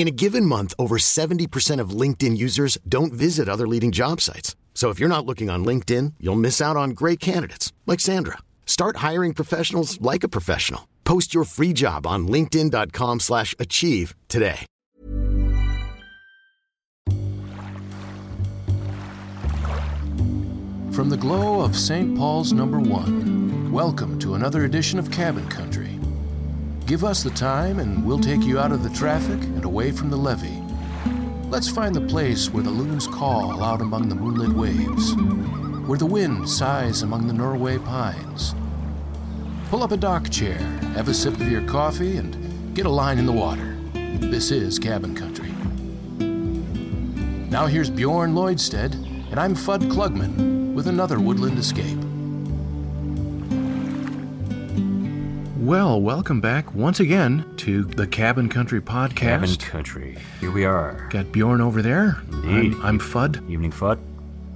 In a given month, over 70% of LinkedIn users don't visit other leading job sites. So if you're not looking on LinkedIn, you'll miss out on great candidates like Sandra. Start hiring professionals like a professional. Post your free job on linkedin.com/achieve today. From the glow of St. Paul's number one, welcome to another edition of Cabin Country. Give us the time and we'll take you out of the traffic and away from the levee. Let's find the place where the loons call out among the moonlit waves, where the wind sighs among the Norway pines. Pull up a dock chair, have a sip of your coffee, and get a line in the water. This is Cabin Country. Now here's Bjorn Lloydstead, and I'm Fudd Klugman with another Woodland Escape. Well, welcome back once again to the Cabin Country podcast. Cabin Country. Here we are. Got Bjorn over there. Indeed. I'm, I'm Fudd. Evening Fudd.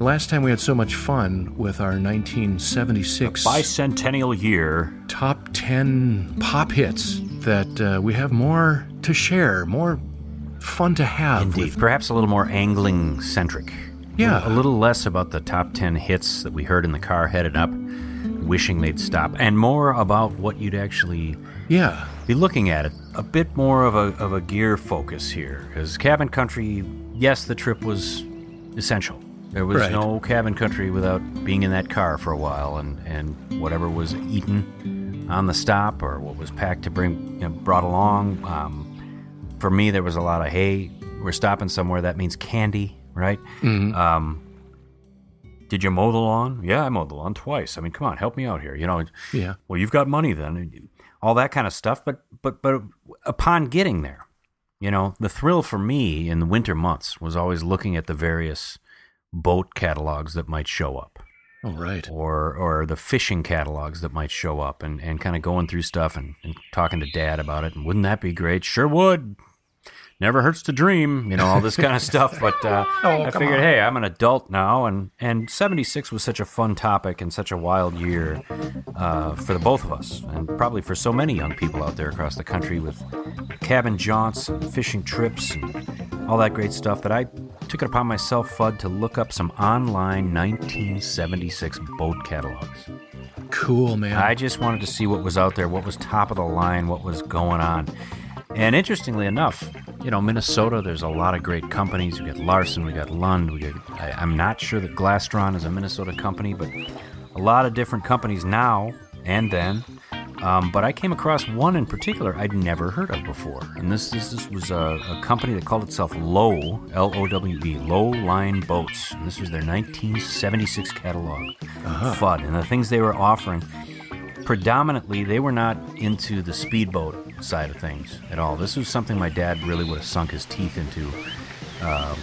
Last time we had so much fun with our 1976 Bicentennial year. top 10 pop hits that uh, we have more to share, more fun to have. Indeed. with- Perhaps a little more angling centric. Yeah. A little less about the top 10 hits that we heard in the car headed up, wishing they'd stop, and more about what you'd actually yeah. be looking at it. A bit more of a, of a gear focus here. Because cabin country, yes, the trip was essential. There was Right. no cabin country without being in that car for a while and, and whatever was eaten on the stop or what was packed to bring, you know, brought along. Um, for me, there was a lot of, hey, we're stopping somewhere. That means candy, right? Um, did you mow the lawn? Yeah, I mowed the lawn twice. I mean, come on, help me out here. You know, Yeah. well, you've got money then, all that kind of stuff. But but but upon getting there, you know, the thrill for me in the winter months was always looking at the various boat catalogs that might show up, All right. or or the fishing catalogs that might show up, and and kind of going through stuff and, and talking to Dad about it. And wouldn't that be great? Sure would. Never hurts to dream, you know, all this kind of stuff. But uh, I figured, hey, I'm an adult now, and and '76 was such a fun topic and such a wild year uh, for the both of us, and probably for so many young people out there across the country with cabin jaunts and fishing trips and all that great stuff. That I took it upon myself, Fudd, to look up some online 1976 boat catalogs. Cool, man. I just wanted to see what was out there, what was top of the line, what was going on. And interestingly enough, you know, Minnesota, there's a lot of great companies. We got Larson, we got Lund, we got, I, I'm not sure that Glastron is a Minnesota company, but a lot of different companies now and then. Um, but I came across one in particular I'd never heard of before. And this, this, this was a, a company that called itself Lowe, L O W E, Lowe Line Boats. And this was their 1976 catalog. Fudd. And the things they were offering predominantly they were not into the speedboat side of things at all. This was something my dad really would have sunk his teeth into. Um,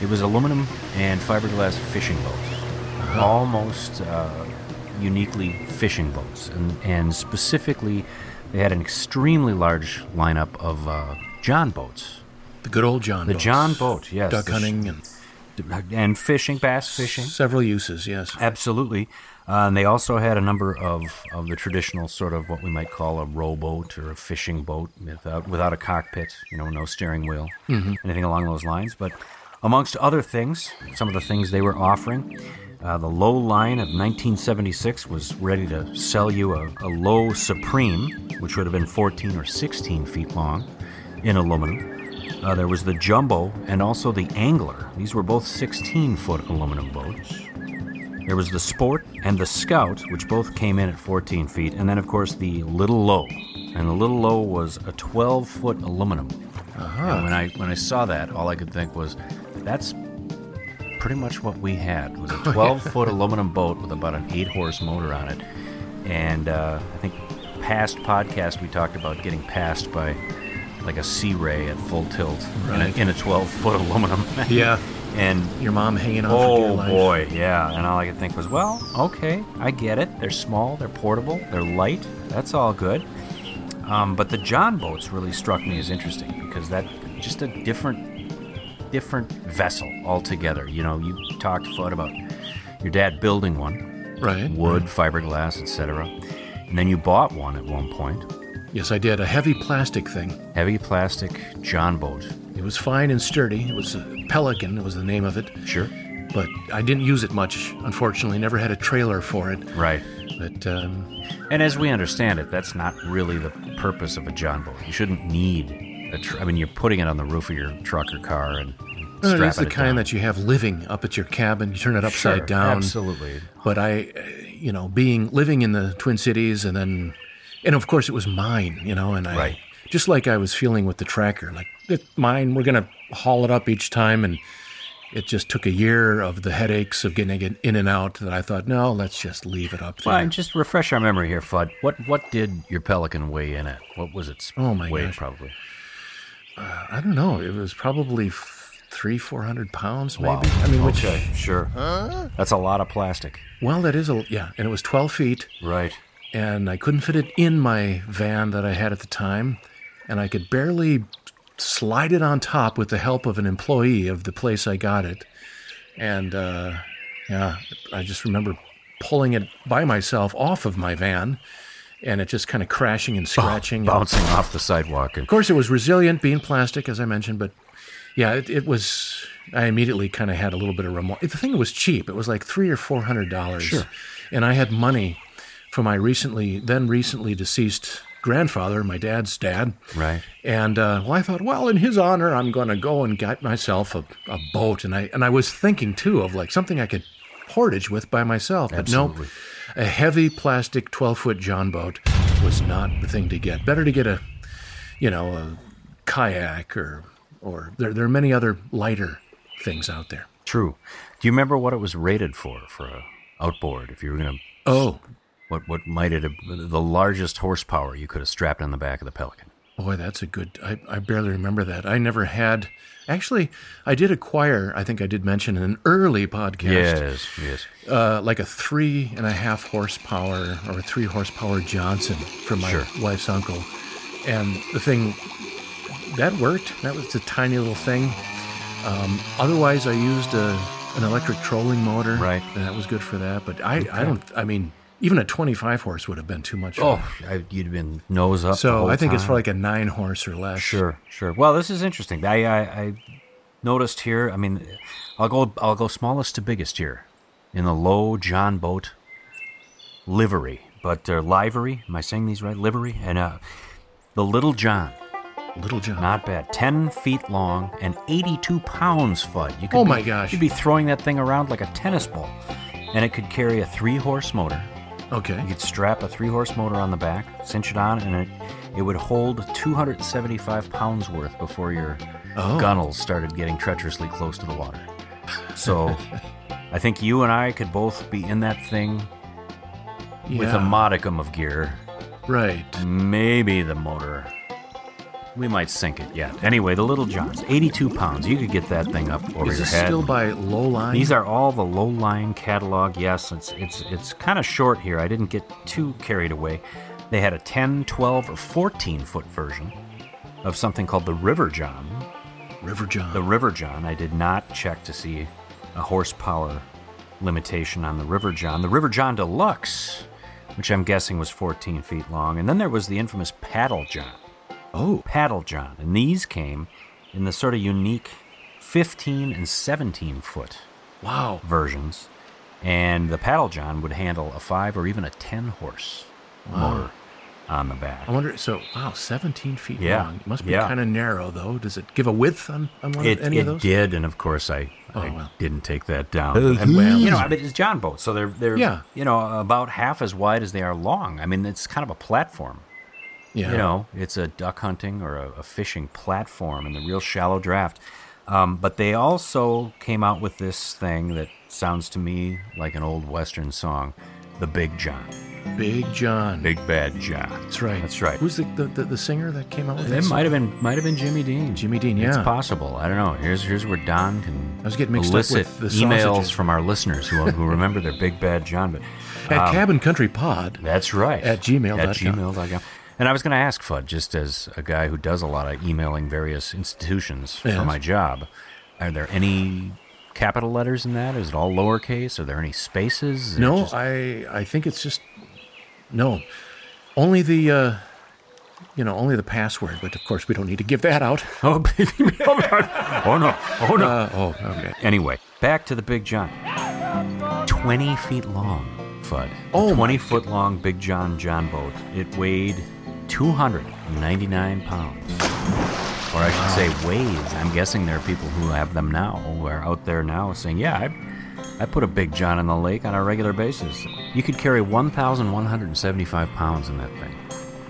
it was aluminum and fiberglass fishing boats, almost uh, uniquely fishing boats, and and specifically, they had an extremely large lineup of uh, John boats. the good old John. The boats. John boat, yes, Duck the sh- hunting and and fishing, bass fishing. several uses, yes. Absolutely. Uh, and they also had a number of, of the traditional sort of what we might call a rowboat or a fishing boat without, without a cockpit, you know, no steering wheel, anything along those lines. But amongst other things, some of the things they were offering, uh, the Lowe line of 1976 was ready to sell you a, a Lowe Supreme, which would have been 14 or 16 feet long in aluminum. Uh, there was the Jumbo and also the Angler. These were both 16 foot aluminum boats. There was the Sport and the Scout, which both came in at 14 feet, and then, of course, the Little Lowe. And the Little Lowe was a 12 foot aluminum Uh And when I when I saw that, all I could think was, that's pretty much what we had was a 12 foot aluminum boat with about an eight horse motor on it. And uh, I think past podcast we talked about getting passed by like a Sea Ray at full tilt Right. in, a, in a 12 foot aluminum. Yeah. and Your mom hanging dear Oh boy, yeah. And all I could think was, well, okay, I get it. They're small, they're portable, they're light. That's all good. Um, but the John boats really struck me as interesting because that just a different, different vessel altogether. You know, you talked Fudd about your dad building one, Right. wood, fiberglass, etc. And then you bought one at one point, Yes, I did. A heavy plastic thing. heavy plastic John boat. It was fine and sturdy. It was a Pelican, it was the name of it. Sure. But I didn't use it much, unfortunately. Never had a trailer for it. Right. But um, And as we understand it, that's not really the purpose of a John boat. You shouldn't need a. Tr- I mean, you're putting it on the roof of your truck or car and no, it's the it kind down. that you have living up at your cabin. You turn it upside Sure, down. Absolutely. But I, you know, being living in the Twin Cities, and then, and of course it was mine, you know, and I, Right. Just like I was feeling with the tracker, like it's mine. We're gonna haul it up each time, and it just took a year of the headaches of getting it in and out that I thought, no, let's just leave it up there. Well, just refresh our memory here, Fudd. What what did your Pelican weigh in at? What was its Oh, my weight, gosh. probably? Uh, I don't know. It was probably f- three, four hundred pounds, maybe. Wow. I mean, which, okay, sure. That's a lot of plastic. well, that is a yeah, and it was twelve feet. Right. and I couldn't fit it in my van that I had at the time, and I could barely slide it on top with the help of an employee of the place I got it. And uh, yeah, I just remember pulling it by myself off of my van, and it just kind of crashing and scratching. and- Bouncing off the sidewalk. And of course, it was resilient, being plastic, as I mentioned, but yeah, it, it was. I immediately kind of had a little bit of remorse. The thing was cheap; it was like three or four hundred dollars, Sure. and I had money from my recently, then recently deceased grandfather, my dad's dad, Right. and uh, well, I thought, well, in his honor, I'm going to go and get myself a, a boat, and I and I was thinking too of like something I could portage with by myself, but Absolutely. no, a heavy plastic 12 foot John boat was not the thing to get. Better to get a, you know, a kayak or or there there are many other lighter things out there. True. Do you remember what it was rated for for a outboard? If you were gonna, Oh what what might it have the largest horsepower you could have strapped on the back of the Pelican? boy, that's a good. I, I barely remember that. I never had. Actually, I did acquire. I think I did mention in an early podcast. Yes. Yes. uh, like a three and a half horsepower or a three horsepower Johnson from my Sure. wife's uncle. And the thing that worked. That was a tiny little thing. Um, otherwise, I used a, an electric trolling motor. Right. And that was good for that. But I, I don't, I mean, even a 25 horse would have been too much. Oh. I, you'd been nose up. so I think it's for like a nine horse or less. Sure, sure. Well, this is interesting. I, I, I noticed here. I mean, I'll go. I'll go smallest to biggest here, in the Lowe John boat livery, but uh, livery. Am I saying these right? Livery and uh, the Little John. Little John. Not bad. Ten feet long and eighty-two pounds. Fudd. You could Oh be- my gosh. You'd be throwing that thing around like a tennis ball, and it could carry a three-horse motor. Okay. You could strap a three horse motor on the back, cinch it on, and it, it would hold 275 pounds worth before your Oh. gunnels started getting treacherously close to the water. So I think you and I could both be in that thing with a modicum of gear. Right. Maybe the motor. We might sink it yet. Anyway, the Little Johns, 82 pounds. You could get that thing up over Is your this head. still by Lowe line? These are all the Lowe line catalog. Yes, it's it's it's kind of short here. I didn't get too carried away. They had a 10, 12, or 14 foot version of something called the River John. River John. The River John. I did not check to see a horsepower limitation on the River John. The River John Deluxe, which I'm guessing was 14 feet long, and then there was the infamous Paddle John. Oh, Paddle John, and these came in the sort of unique 15 and 17 foot wow. versions, and the paddle john would handle a five or even a ten horse motor on the back. I wonder. So, wow, 17 feet Yeah, long. It must be yeah. kind of narrow, though. Does it give a width on, on one It, of, any it of those? It did, and of course I, oh, I Oh, well. didn't take that down. and well, you know, I mean, it's John boats, so they're they're Yeah. you know about half as wide as they are long. I mean, it's kind of a platform Yeah. You know, it's a duck hunting or a, a fishing platform in the real shallow draft. Um, but they also came out with this thing that sounds to me like an old Western song, the Big John. Big John. Big Bad John. That's right. That's right. Who's the, the, the, the singer that came out with It this? might have been might have been Jimmy Dean. Jimmy Dean, It's yeah. possible. I don't know. Here's here's where Don can I was getting mixed up with the emails sausages. from our listeners who who remember their Big Bad John. But At um, Cabin Country Pod. That's right. At gmail.com. At gmail.com. And I was going to ask Fudd, just as a guy who does a lot of emailing various institutions Yes. for my job, are there any capital letters in that? Is it all lowercase? Are there any spaces? No, just- I I think it's just no. Only the uh, you know only the password, but of course we don't need to give that out. Oh, baby. oh, no. Oh, no. Oh, no. Uh, oh, okay. Anyway, back to the Big John. 20 feet long, Fudd. Oh, my 20 foot long Big John John boat. It weighed 299 pounds. Or I should say weighs. I'm guessing there are people who have them now, who are out there now saying, yeah, I, I put a Big John in the lake on a regular basis. You could carry 1,175 pounds in that thing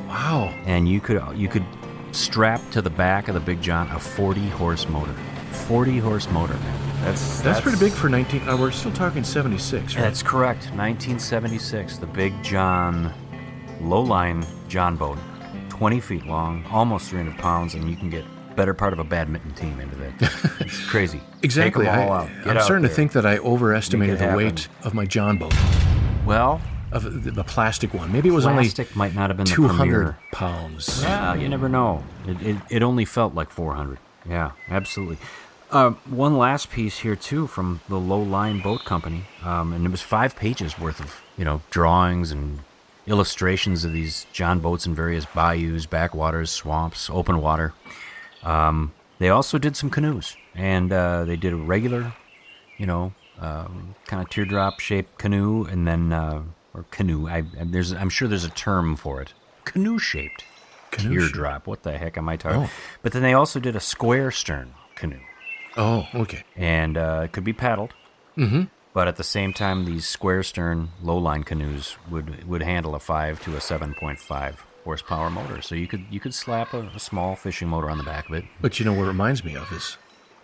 Wow. and you could you could strap to the back of the Big John a 40 horse motor. 40 horse motor, man. That's That's, pretty big for 19. Uh, we're still talking 76, right? That's correct. 1976, the Big John Lowe-line John boat, 20 feet long, almost 300 pounds, and you can get better part of a badminton team into that. It's crazy. exactly. Take 'em all I, out. Get I'm out starting to think that I overestimated the weight of my John boat, Well, of the, the plastic one. Maybe it was plastic might not have been only the 200 pounds. Well, you never know. It, it, it only felt like 400. Yeah, absolutely. Uh, one last piece here too from the Lowe Line Boat Company, um, and it was five pages worth of you know drawings and illustrations of these John boats in various bayous, backwaters, swamps, open water. Um, they also did some canoes, and uh, they did a regular, you know, um, kind of teardrop shaped canoe, and then uh, or canoe. I, there's I'm sure there's a term for it. Canoe shaped teardrop. What the heck am I talking? Oh. But then they also did a square stern canoe, Oh, okay. and uh, it could be paddled. Mm-hmm. But at the same time, these square stern Lowe line canoes would would handle a five to a seven point five horsepower motor. So you could you could slap a, a small fishing motor on the back of it. But you know what it reminds me of is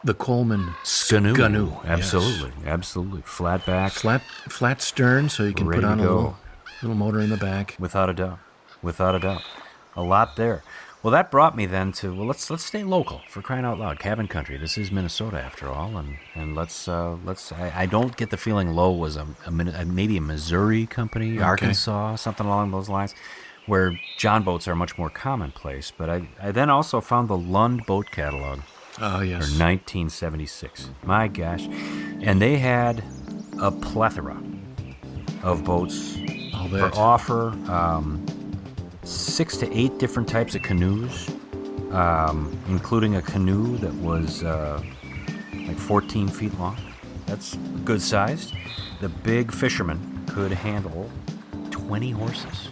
the Coleman. Scanoe, yes. Absolutely. Absolutely. Flat back. flat flat stern, so you can put on a little, little motor in the back. Without a doubt. Without a doubt. A lot there. Well, that brought me then to well, let's let's stay local for crying out loud. Cabin country. This is Minnesota after all, and and let's uh, let's. I, I don't get the feeling Lowe was a, a, a maybe a Missouri company, Arkansas, something along those lines, where John boats are much more commonplace. But I I then also found the Lund boat catalog Oh or yes. 1976. My gosh. And they had a plethora of boats for offer. Um, six to eight different types of canoes, um, including a canoe that was uh, like 14 feet long. That's good sized. The big fisherman could handle 20 horses.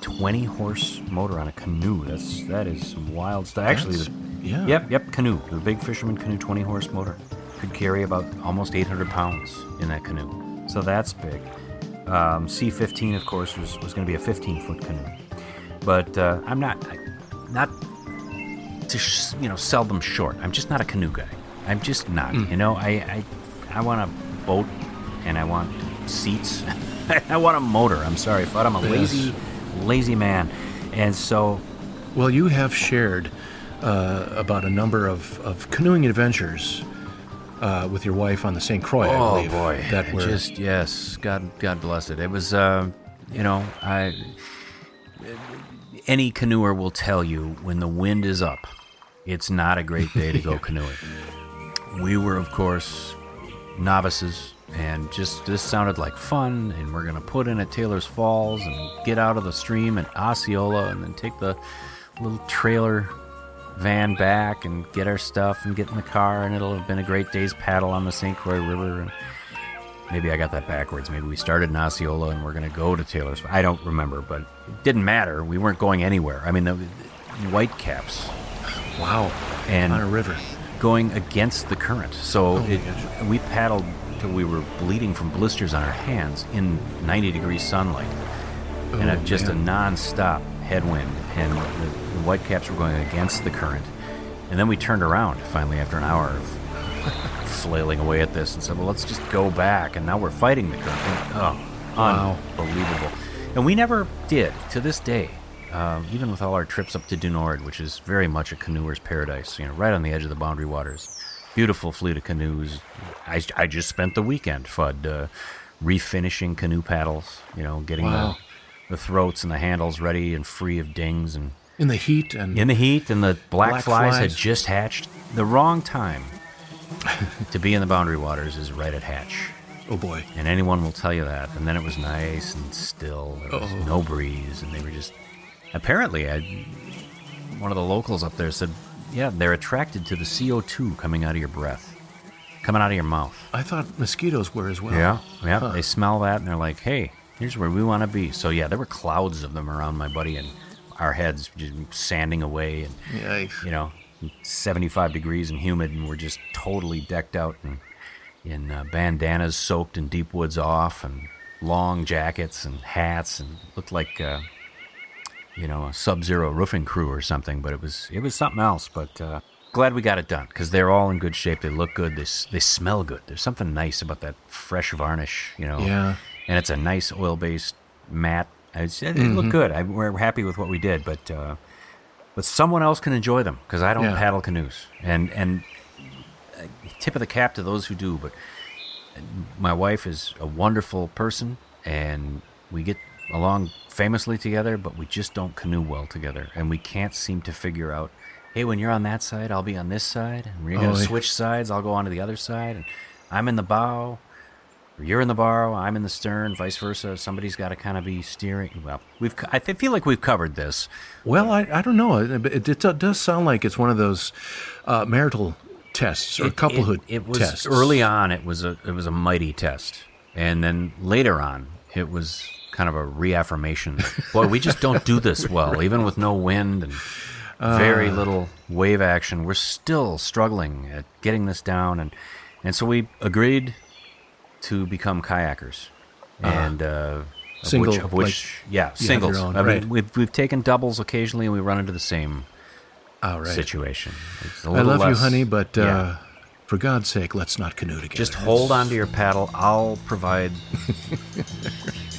20 horse motor on a canoe. That's that is some wild stuff. Actually, the, yeah. Yep, yep, canoe. The big fisherman canoe, 20 horse motor. Could carry about almost 800 pounds in that canoe. So that's big. Um, C15, of course, was, was going to be a 15 foot canoe. But uh, I'm not, I, not to sh- you know sell them short. I'm just not a canoe guy. I'm just not. You know, I, I I want a boat and I want seats. I want a motor. I'm sorry, Fudd. I'm a Yes. lazy, lazy man, and so Well, you have shared uh, about a number of, of canoeing adventures uh, with your wife on the St. Croix, Oh believe. boy, that were just yes, God, God bless it. It was, uh, you know, I. Any canoeer will tell you when the wind is up, it's not a great day to go canoeing. We were, of course, novices, and just this sounded like fun. And we're gonna put in at Taylor's Falls and get out of the stream at Osceola, and then take the little trailer van back and get our stuff and get in the car, and it'll have been a great day's paddle on the St. Croix River. And maybe I got that backwards. Maybe we started in Osceola and we're going to go to Taylor's. I don't remember, but it didn't matter. We weren't going anywhere. I mean, the white caps wow and on a river. going against the current. So oh my it, we paddled till we were bleeding from blisters on our hands in 90 degree sunlight. and oh, a, Oh, just a non-stop headwind, and the, the Whitecaps were going against the current. And then we turned around finally after an hour of flailing away at this and said, "Well, let's just go back." And now we're fighting the current. And, oh, Wow. unbelievable! And we never did to this day. Um, even with all our trips up to Dunord, which is very much a canoeer's paradise, you know, right on the edge of the boundary waters. Beautiful fleet of canoes. I, I just spent the weekend, Fudd, uh, refinishing canoe paddles, you know, getting Wow. the, the throats and the handles ready and free of dings and In the heat and in the heat, and the black, Black flies, had just hatched. The wrong time to be in the boundary waters is right at hatch. oh boy, And anyone will tell you that. And then it was nice and still. There was Oh. no breeze, and they were just. Apparently, I, one of the locals up there said, "Yeah, they're attracted to the CO2 coming out of your breath, coming out of your mouth." I thought mosquitoes were as well. Yeah, yeah. Huh. They smell that and they're like, "Hey, here's where we want to be." So yeah, there were clouds of them around my buddy and our heads just sanding away, and Yikes. you know, 75 degrees and humid, and we're just totally decked out in in uh, bandanas soaked in deep woods off, and long jackets and hats, and looked like. Uh, you know, a sub-zero roofing crew or something, but it was it was something else. But uh, glad we got it done because they're all in good shape. They look good. They they smell good. There's something nice about that fresh varnish, you know. Yeah. And it's a nice oil-based matte. It's, it Mm-hmm. looked good. I, we're happy with what we did, but uh, but someone else can enjoy them because I don't Yeah. paddle canoes. And and uh, tip of the cap to those who do. But my wife is a wonderful person, and we get along famously together, but we just don't canoe well together, and we can't seem to figure out. Hey, when you're on that side, I'll be on this side. And we're gonna Oh, switch sides. I'll go on to the other side, and I'm in the bow. You're in the bow. I'm in the stern. Vice versa. Somebody's got to kind of be steering. Well, we've I feel like we've covered this. Well, I, I don't know. It, it, it does sound like it's one of those uh, marital tests or It- couplehood It, it was tests. early on. It was a it was a mighty test, and then later on, it was kind of a reaffirmation. Boy, we just don't do this well, even with no wind and very Uh. little wave action. We're still struggling at getting this down, and and so we agreed to become kayakers, and uh, of. Single, which, of which like, yeah, singles. own, I mean, right. we've we've taken doubles occasionally, and we run into the same All right. situation. It's a I love you, honey, but uh, for God's sake, let's not canoe together. Just hold on to your paddle. I'll provide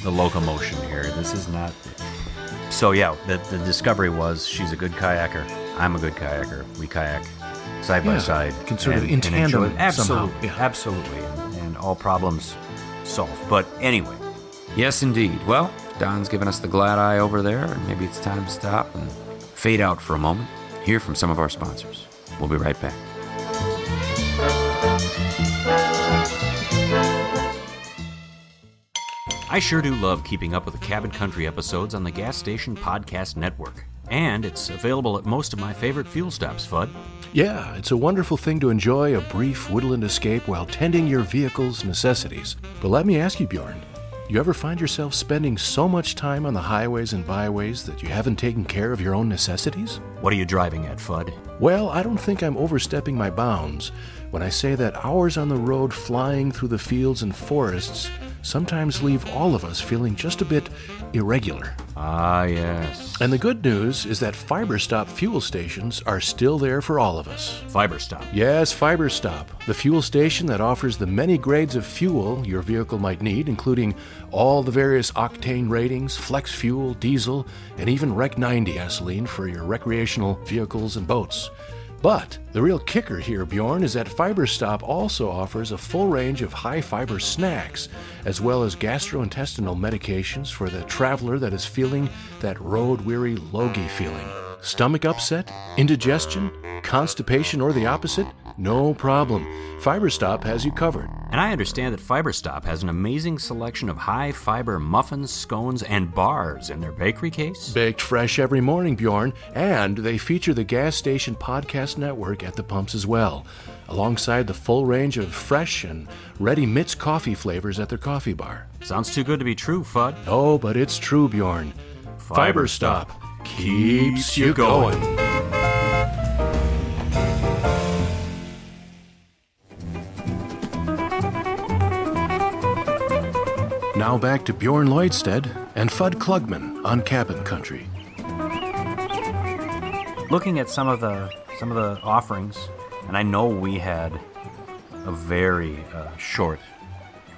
the locomotion here. This is not. So yeah, the, the discovery was she's a good kayaker. I'm a good kayaker. We kayak side by Yeah, side. can sort of in tandem Absolutely, yeah. absolutely, and, and all problems solved. But anyway, yes, indeed. Well, Don's giving us the glad eye over there, and maybe it's time to stop and fade out for a moment. Hear from some of our sponsors. We'll be right back. I sure do love keeping up with the Cabin Country episodes on the Gas Station Podcast Network. And it's available at most of my favorite fuel stops, Fudd. Yeah, it's a wonderful thing to enjoy a brief woodland escape while tending your vehicle's necessities. But let me ask you, Bjorn, you ever find yourself spending so much time on the highways and byways that you haven't taken care of your own necessities? What are you driving at, Fudd? Well, I don't think I'm overstepping my bounds when I say that hours on the road flying through the fields and forests sometimes leave all of us feeling just a bit irregular. Ah, yes. And the good news is that FiberStop fuel stations are still there for all of us. Fiber stop. Yes, FiberStop, the fuel station that offers the many grades of fuel your vehicle might need, including all the various octane ratings, flex fuel, diesel, and even Rec 90 gasoline for your recreational vehicles and boats. But the real kicker here, Bjorn, is that FiberStop also offers a full range of high fiber snacks, as well as gastrointestinal medications for the traveler that is feeling that road weary logy feeling. Stomach upset, indigestion, constipation, or the opposite? No problem. FiberStop has you covered. And I understand that FiberStop has an amazing selection of high fiber muffins, scones, and bars in their bakery case. Baked fresh every morning, Bjorn, and they feature the Gas Station Podcast Network at the pumps as well, alongside the full range of fresh and ready mixed coffee flavors at their coffee bar. Sounds too good to be true, Fudd. Oh, but it's true, Bjorn. FiberStop keeps you going. Now back to Bjorn Lloydstead and Fudd Klugman on Cabin Country. looking at some of the some of the offerings, and I know we had a very uh, short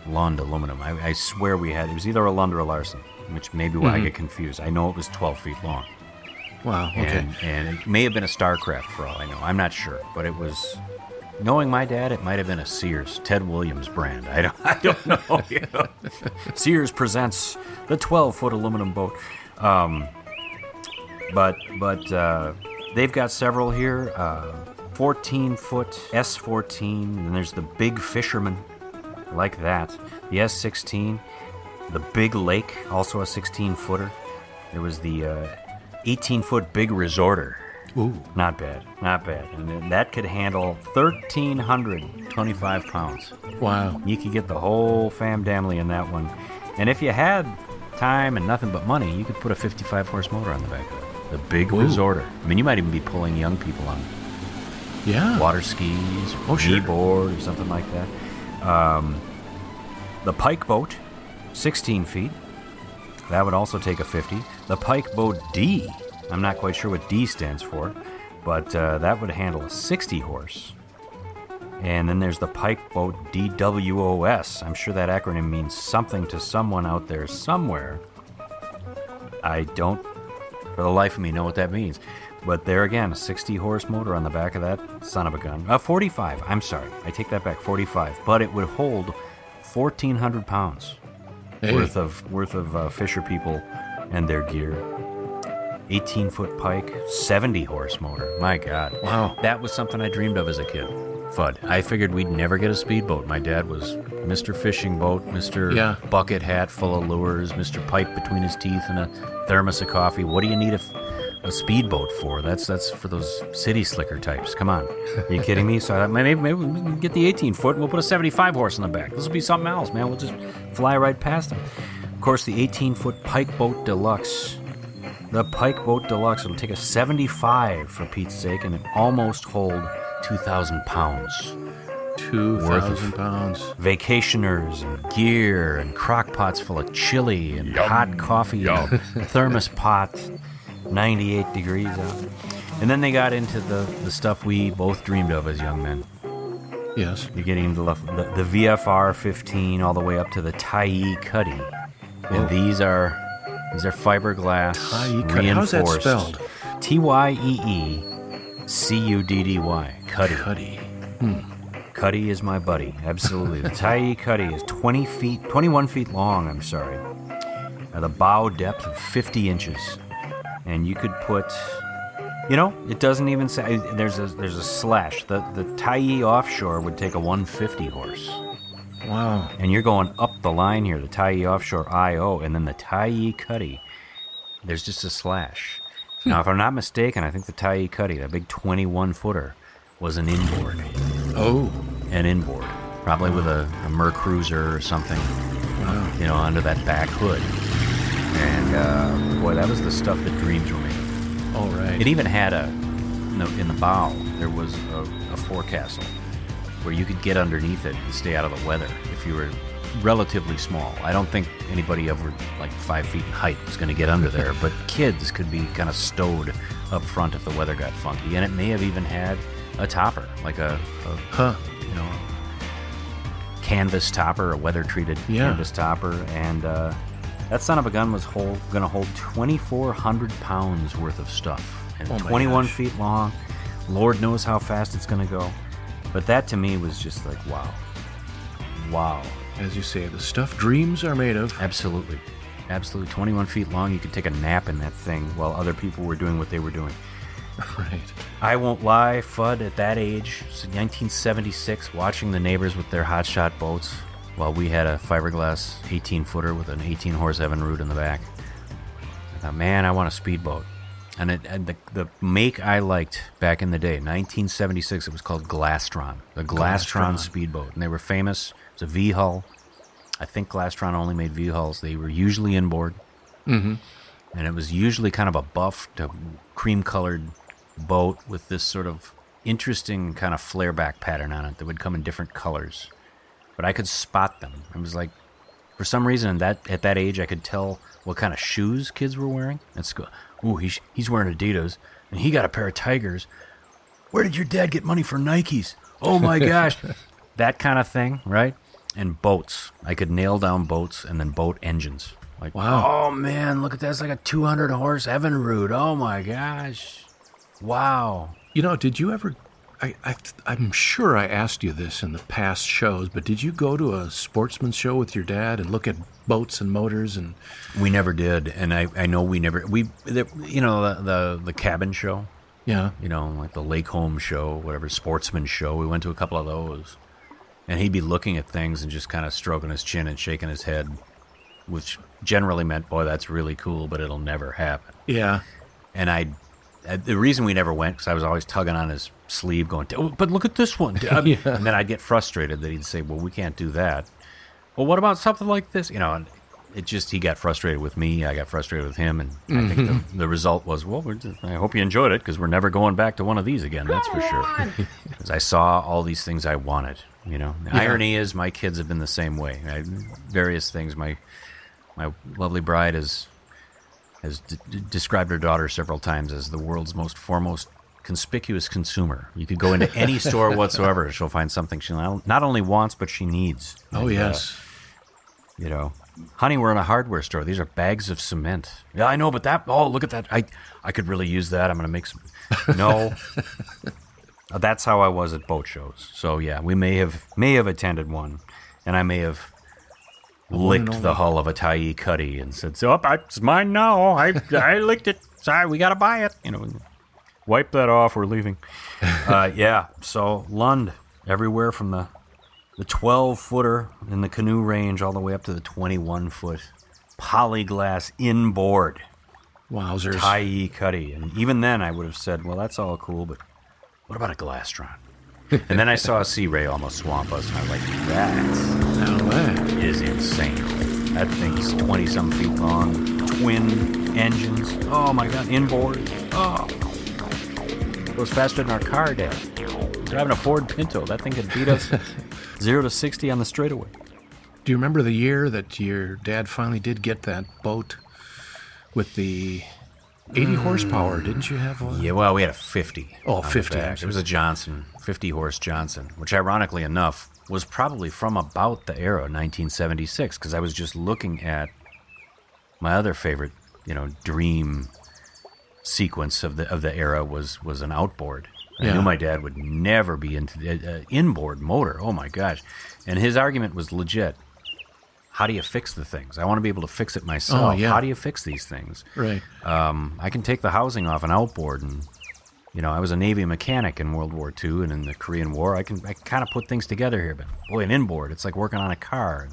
Lund aluminum. I, I swear we had it was either a Lund or a Larson, which may be why I get confused. I know it was 12 feet long. Wow. Okay. And, and it may have been a Starcraft for all I know. I'm not sure, but it was. Knowing my dad, it might have been a Sears, Ted Williams brand. I don't, I don't know. you know. Sears presents the 12 foot aluminum boat. Um, but but uh, they've got several here. Uh, 14 foot S14, and there's the Big Fisherman, like that. The S16, the Big Lake, also a 16 footer. There was the uh, 18 foot Big Resorter. Ooh. Not bad, not bad. And that could handle 1,325 pounds. Wow. You could get the whole fam family in that one. And if you had time and nothing but money, you could put a 55 horse motor on the back of it. The big Ooh. resorter. I mean, you might even be pulling young people on Yeah. water skis or Oh, sure. board or something like that. Um, the pike boat, 16 feet. That would also take a 50. The pike boat D, I'm not quite sure what D stands for, but uh, that would handle a 60 horse. And then there's the pike boat DWOS. I'm sure that acronym means something to someone out there somewhere. I don't, for the life of me, know what that means. But there again, a 60 horse motor on the back of that son of a gun. Uh, 45. I'm sorry. I take that back. 45. But it would hold 1,400 pounds Hey. worth of worth of uh, fisher people and their gear. 18 foot pike, 70 horse motor. My God. Wow. That was something I dreamed of as a kid. Fudd. I figured we'd never get a speedboat. My dad was Mr. Fishing Boat, Mr. Yeah. Bucket Hat full of lures, Mr. Pipe between his teeth, and a thermos of coffee. What do you need a, f- a speedboat for? That's that's for those city slicker types. Come on. Are you kidding me? So I thought maybe, maybe we can get the 18 foot and we'll put a 75 horse in the back. This will be something else, man. We'll just fly right past them. Of course, the 18 foot Pike Boat Deluxe. The Pike Boat Deluxe. It'll take a 75 for Pete's sake, and it almost hold 2,000 pounds. Two Worth of- thousand pounds. Vacationers and gear and crock pots full of chili and hot coffee and thermos pot, 98 degrees out. And then they got into the, the stuff we both dreamed of as young men. Yes. You're getting the, the, the VFR 15 all the way up to the Tyee Cuddy. And oh. these are these are fiberglass Cuddy. How's that spelled? T Y E E C U D D Y. Cuddy. Cuddy. Hmm. Cuddy is my buddy. Absolutely. the Tyee Cuddy is 20 feet, 21 feet long, I'm sorry. At a bow depth of 50 inches. And you could put, you know, it doesn't even say, there's a, there's a slash. The, the Tyee offshore would take a 150 horse. Wow. And you're going up the line here, the Tyee offshore IO, and then the Tyee Cuddy. There's just a slash. Hmm. Now, if I'm not mistaken, I think the Tyee Cuddy, that big 21 footer, was an inboard Oh. an inboard, probably with a, a Mercruiser or something, wow. you know, under that back hood. And uh, boy, that was the stuff that dreams were made. All right. It even had a, in the, in the bow, there was a, a forecastle where you could get underneath it and stay out of the weather if you were relatively small. I don't think anybody over like five feet in height was going to get under there, but kids could be kind of stowed up front if the weather got funky. And it may have even had a topper, like a, a Huh. you know, canvas topper, a weather treated Yeah. canvas topper, and uh, that son of a gun was hold, to hold 2,400 pounds worth of stuff, and Oh my 21 gosh. feet long. Lord knows how fast it's going to go, but that to me was just like wow, wow, As you say, the stuff dreams are made of. absolutely, absolutely. 21 feet long, you could take a nap in that thing while other people were doing what they were doing. Right. I won't lie, Fudd, at that age, so 1976, watching the neighbors with their hotshot boats while we had a fiberglass 18 footer with an 18 horse Evinrude in the back. I thought, man, I want a speedboat. And, it, and the, the make I liked back in the day, 1976, it was called Glastron, the Glastron, Glastron. speedboat. And they were famous. It's a V hull. I think Glastron only made V hulls. They were usually inboard mm-hmm. and it was usually kind of a buff to cream colored boat with this sort of interesting kind of flare back pattern on it that would come in different colors but i could spot them I was like for some reason that at that age i could tell what kind of shoes kids were wearing at school ooh he's, he's wearing adidas and he got a pair of Tigers. Where did your dad get money for Nikes? Oh my gosh. that kind of thing, right? And boats. I could nail down boats and then boat engines. Like, Wow. oh man, look at that. It's like a 200 horse Evinrude. Oh my gosh. Wow. You know, did you ever? I, I, I'm sure I asked you this in the past shows, but did you go to a sportsman's show with your dad and look at boats and motors and? We never did. And I, I know we never, we, the, you know, the, the, the cabin show, Yeah. you know, like the Lake Home show, whatever, sportsman show. We went to a couple of those. And he'd be looking at things and just kind of stroking his chin and shaking his head, which generally meant, boy, that's really cool, but it'll never happen. Yeah. And I, the reason we never went, because I was always tugging on his sleeve, going, oh, but look at this one. Yeah. And then I'd get frustrated that he'd say, well, we can't do that. Well, what about something like this? You know, and it just, he got frustrated with me. I got frustrated with him. And I think the, mm-hmm. the result was, well, we're just, I hope you enjoyed it because we're never going back to one of these again. That's for sure. Because I saw all these things I wanted. You know, the irony is my kids have been the same way. I, various things. My my lovely bride has has d- d- described her daughter several times as the world's most foremost conspicuous consumer. You could go into any store whatsoever, she'll find something she not only wants but she needs. Oh And, uh, yes. you know, honey, we're in a hardware store. These are bags of cement. Yeah, I know, but that. Oh, look at that. I I could really use that. I'm going to make some. No. Uh, That's how I was at boat shows. So yeah, we may have may have attended one, and I may have licked the hull of a Tyee Cuddy and said, "So I- it's mine now. I I licked it. Sorry, we got to buy it." You know, wipe that off. We're leaving. uh, yeah. So Lund everywhere from the the 12 footer in the canoe range all the way up to the 21 foot polyglass inboard Wowzers. Tyee Cuddy. And even then, I would have said, well, that's all cool, but what about a Glastron? and then I saw a Sea Ray almost swamp us, and I was like, that is insane. That thing's 20 some feet long, twin engines. Oh my god, inboard. Oh. Goes faster than our car, Dad. Driving a Ford Pinto. That thing could beat us 0 to 60 on the straightaway. Do you remember the year that your dad finally did get that boat with the 80 horsepower? Didn't you have one? Yeah, well, we had a 50. Oh, on the 50. I'm It was a Johnson, 50 horse Johnson, which ironically enough was probably from about the era 1976 because I was just looking at my other favorite, you know, dream sequence of the of the era was was an outboard. I Yeah. knew my dad would never be into the uh, inboard motor. Oh my gosh! And his argument was legit. How do you fix the things? I want to be able to fix it myself. Oh, yeah. How do you fix these things? Right. Um, I can take the housing off an outboard, and you know, I was a Navy mechanic in World War II and in the Korean War. I can I kind of put things together here, but boy, an inboard, it's like working on a car.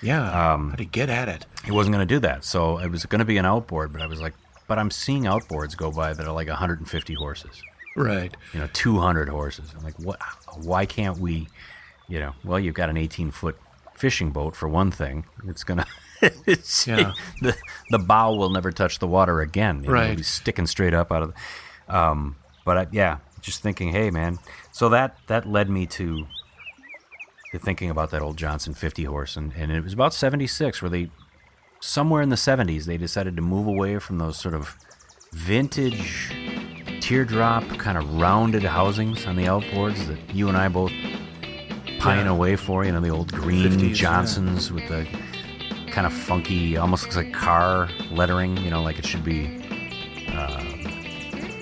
Yeah. Um, How to get at it? He wasn't going to do that, so it was going to be an outboard. But I was like, but I'm seeing outboards go by that are like 150 horses, Right. you know, 200 horses. I'm like, what? Why can't we? You know, well, you've got an 18 foot fishing boat for one thing. It's gonna. It's, Yeah. the the bow will never touch the water again. You know, Right. it'll be sticking straight up out of. The, um, but I, yeah, just thinking, hey man. So that that led me to to thinking about that old Johnson 50 horse, and, and it was about 76 where they somewhere in the 70s they decided to move away from those sort of vintage teardrop kind of rounded housings on the outboards that you and I both pine Yeah. away for. You know, the old green 50s, yeah. Johnsons with the kind of funky, almost looks like car lettering. You know, like it should be. Uh,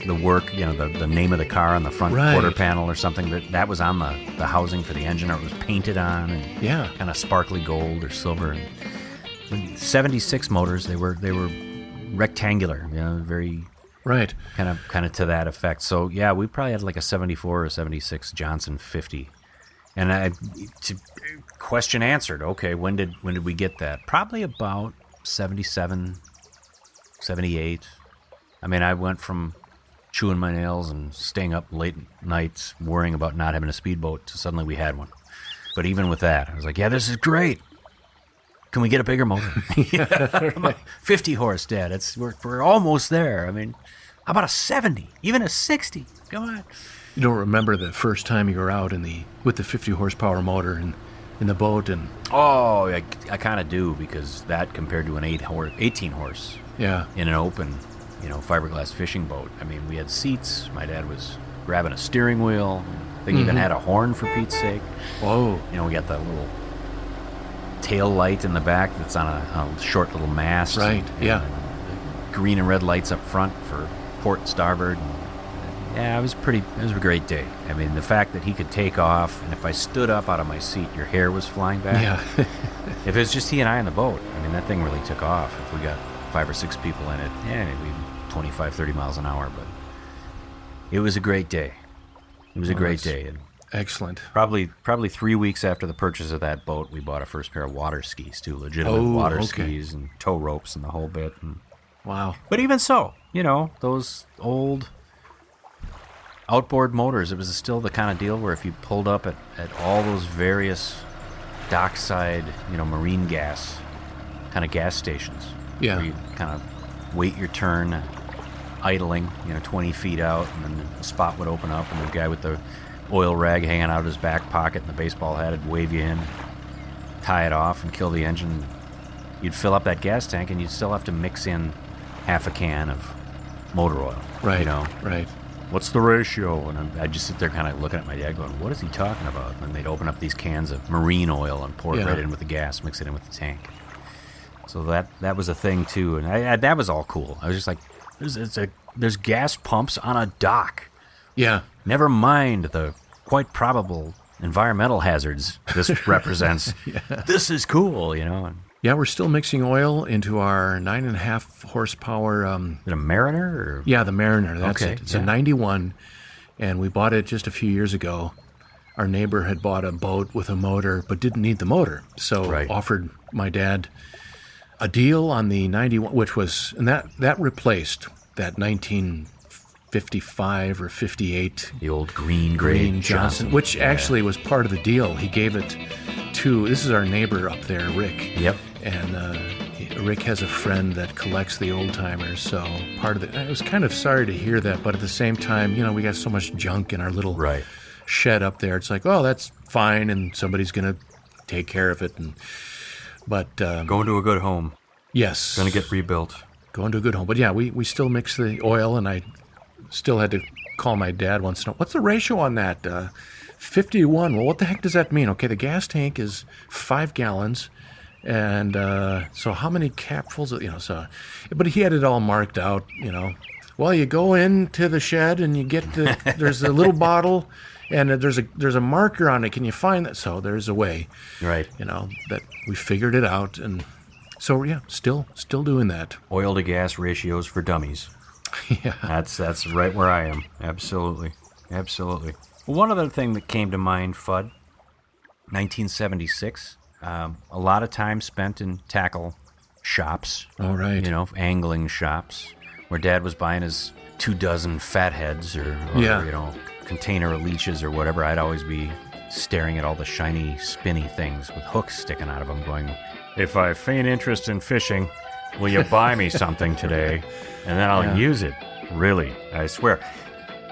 the work, you know, the, the name of the car on the front Right. quarter panel or something that that was on the, the housing for the engine or it was painted on and Yeah. kind of sparkly gold or silver. And 76 motors, they were they were rectangular, you know, very Right. kind of kind of to that effect. So yeah, we probably had like a 74 or 76 Johnson 50. And I to question answered. Okay, when did when did we get that? Probably about 77 78. I mean, I went from chewing my nails and staying up late nights worrying about not having a speedboat to suddenly we had one. But even with that, I was like, yeah, this is great. Can we get a bigger motor? I'm 50 horse, Dad. It's we're, we're almost there. I mean, how about a 70? Even a 60? Come on. You don't remember the first time you were out in the with the 50 horsepower motor in in the boat and Oh, I, I kind of do because that compared to an 8 horse, 18 horse yeah. in an open, you know, fiberglass fishing boat. I mean, we had seats. My dad was grabbing a steering wheel. Thing even mm-hmm. had a horn for Pete's sake. Whoa. You know, we got that little tail light in the back that's on a, a short little mast. Right, yeah. Uh, green and red lights up front for port and starboard. Yeah, it was pretty. It was a great day. I mean, the fact that he could take off, and if I stood up out of my seat, your hair was flying back. Yeah. If it was just he and I on the boat, I mean, that thing really took off. If we got five or six people in it, yeah, maybe 25, 30 miles an hour, but it was a great day. It was a great day. And Excellent. probably, probably three weeks after the purchase of that boat, we bought a first pair of water skis too, legitimate Oh, water okay. skis and tow ropes and the whole bit. And, Wow. but even so, you know, those old outboard motors, it was still the kind of deal where if you pulled up at, at all those various dockside, you know, marine gas kind of gas stations, Yeah. where you kind of wait your turn, idling, you know, 20 feet out, and then the spot would open up, and the guy with the oil rag hanging out of his back pocket and the baseball hat would wave you in, tie it off, and kill the engine. You'd fill up that gas tank, and you'd still have to mix in half a can of motor oil. Right. You know, Right. What's the ratio? And I'm, I'd just sit there kind of looking at my dad going, what is he talking about? And they'd open up these cans of marine oil and pour it Yeah. right in with the gas, mix it in with the tank. So that that was a thing too, and I, I, that was all cool. I was just like, there's, it's a, there's gas pumps on a dock. Yeah. Never mind the quite probable environmental hazards this represents. This is cool, you know. And Yeah, we're still mixing oil into our nine and a half horsepower. Um, a Mariner or yeah, the Mariner. That's Okay, it. It's yeah. a 91, and we bought it just a few years ago. Our neighbor had bought a boat with a motor, but didn't need the motor, so Right. offered my dad a deal on the 91, which was and that that replaced that 1955 or 58 the old green Green grade Johnson, which actually was part of the deal. He gave it to this is our neighbor up there, Rick. Yep. And uh, Rick has a friend that collects the old timers, so part of it. I was kind of sorry to hear that, but at the same time, you know, we got so much junk in our little Right. shed up there. It's like, oh, that's fine, and somebody's gonna take care of it. And but um, Going to a good home. yes, Going to get rebuilt. going to a good home. But yeah, we, we still mix the oil, and I still had to call my dad once in a while. What's the ratio on that? Uh, 51. Well, what the heck does that mean? Okay, the gas tank is five gallons. And uh, so how many capfuls, of- you know, so, but he had it all marked out, you know. Well, you go into the shed and you get the, there's a little bottle and there's a, there's a marker on it. Can you find that? So there's a way, Right. you know, that we figured it out. And so, yeah, still, still doing that. Oil to gas ratios for dummies. yeah. That's that's right where I am. Absolutely, absolutely. Well, one other thing that came to mind, Fudd, 1976. Um, a lot of time spent in tackle shops. All right. You know, angling shops, where Dad was buying his two dozen fatheads or, or Yeah. you know, container of leeches or whatever. I'd always be staring at all the shiny, spinny things with hooks sticking out of them, going, "If I feign interest in fishing, will you buy me something today?" And then I'll Yeah. use it. Really, I swear.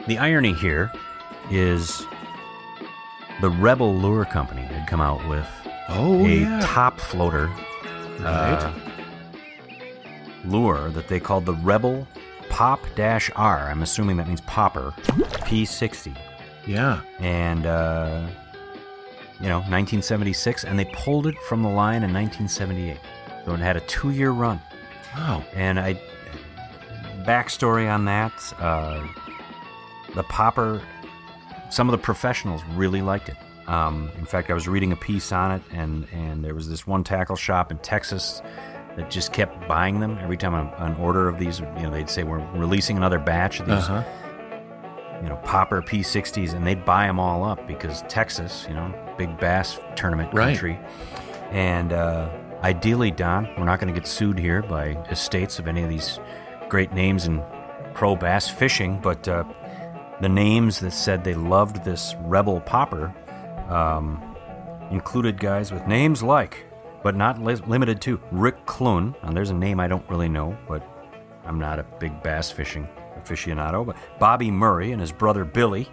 The irony here is the Rebel Lure Company had come out with Oh, a yeah. top floater Right. uh, lure that they called the Rebel Pop Dash R. I'm assuming that means popper P60. yeah. And, uh, you know, 1976, and they pulled it from the line in 1978. So it had a two year run. Wow. And I, backstory on that, uh, the popper, some of the professionals really liked it. Um, in fact, I was reading a piece on it, and, and there was this one tackle shop in Texas that just kept buying them every time an, an order of these. You know, they'd say we're releasing another batch of these, Uh-huh. you know, popper P60s, and they'd buy them all up because Texas, you know, big bass tournament Right. country, and uh, ideally, Don, we're not going to get sued here by estates of any of these great names in pro bass fishing, but uh, the names that said they loved this rebel popper um, included guys with names like, but not li- limited to, Rick Clunn. And there's a name I don't really know, but I'm not a big bass fishing aficionado. But Bobby Murray and his brother Billy,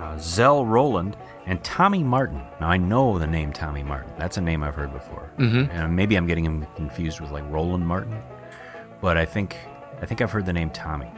uh, Zell Rowland, and Tommy Martin. Now I know the name Tommy Martin. That's a name I've heard before. Mm-hmm. And maybe I'm getting him confused with like Roland Martin. But I think I think I've heard the name Tommy.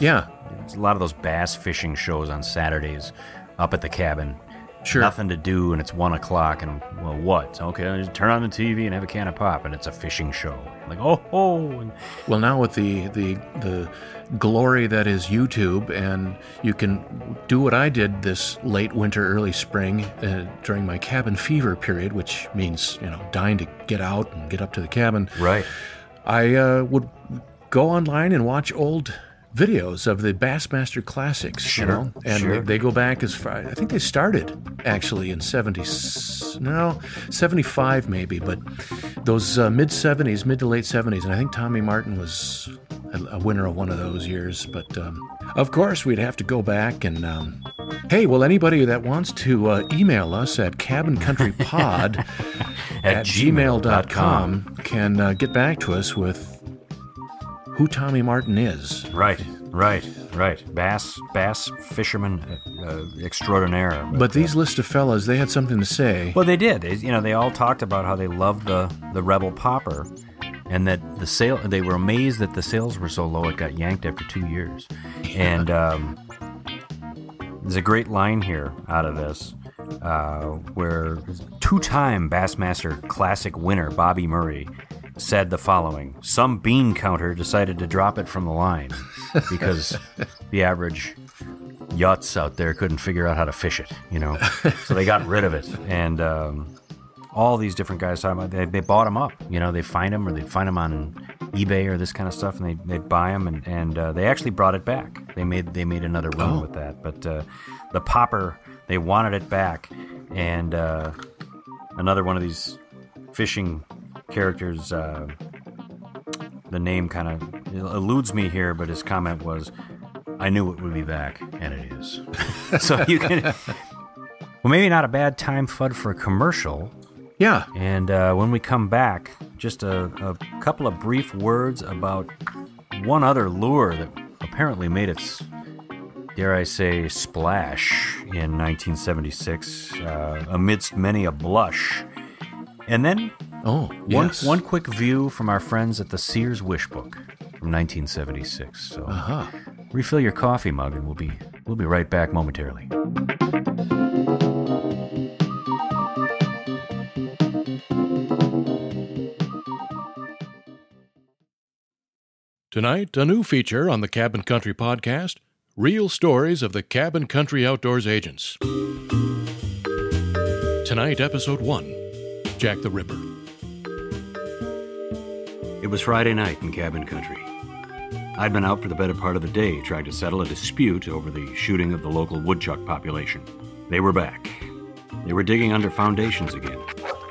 Yeah. It's a lot of those bass fishing shows on Saturdays up at the cabin. Sure. Nothing to do, and it's one o'clock, and well, what? Okay, I just turn on the TV and have a can of pop, and it's a fishing show. Like, oh, oh, and Well, now with the, the the glory that is YouTube, and you can do what I did this late winter, early spring uh, during my cabin fever period, which means you know dying to get out and get up to the cabin. right. I uh, would go online and watch old videos of the Bassmaster classics, Sure, you know, and sure. they, they go back as far. I think they started actually in seventy, no, seventy five maybe, but those uh, mid seventies, mid to late seventies, and I think Tommy Martin was a, a winner of one of those years. But um, of course, we'd have to go back and. Um, Hey, well, anybody that wants to uh, email us at cabincountrypod at gmail.com can uh, get back to us with who Tommy Martin is. Right, right, right. Bass, bass fisherman uh, uh, extraordinaire. But these list of fellas, they had something to say. Well, they did. They, you know, they all talked about how they loved the the Rebel Popper, and that the sale. They were amazed that the sales were so low. It got yanked after two years. And um, there's a great line here out of this, uh, where two-time Bassmaster Classic winner Bobby Murray said the following: "Some bean counter decided to drop it from the line because the average." yachts out there couldn't figure out how to fish it, you know. so they got rid of it, and um, all these different guys talking about they, they bought them up. You know, they find them or they'd find them on eBay or this kind of stuff, and they they'd buy them, and and uh, they actually brought it back. They made they made another run Oh. with that, but uh, the popper they wanted it back, and uh, another one of these fishing characters. Uh, the name kind of eludes me here, but his comment was, "I knew it would be back, and it is." so you can, well, maybe not a bad time, Fudd, for a commercial. Yeah. And uh, when we come back, just a, a couple of brief words about one other lure that apparently made its, dare I say, splash in 1976 uh, amidst many a blush. And then Oh, one, yes. one quick view from our friends at the Sears Wish Book from 1976. So Uh-huh. refill your coffee mug, and we'll be we'll be right back momentarily. Tonight, a new feature on the Cabin Country podcast Real Stories of the Cabin Country Outdoors Agents. Tonight, Episode 1 Jack the Ripper. It was Friday night in cabin country. I'd been out for the better part of the day trying to settle a dispute over the shooting of the local woodchuck population. They were back. They were digging under foundations again.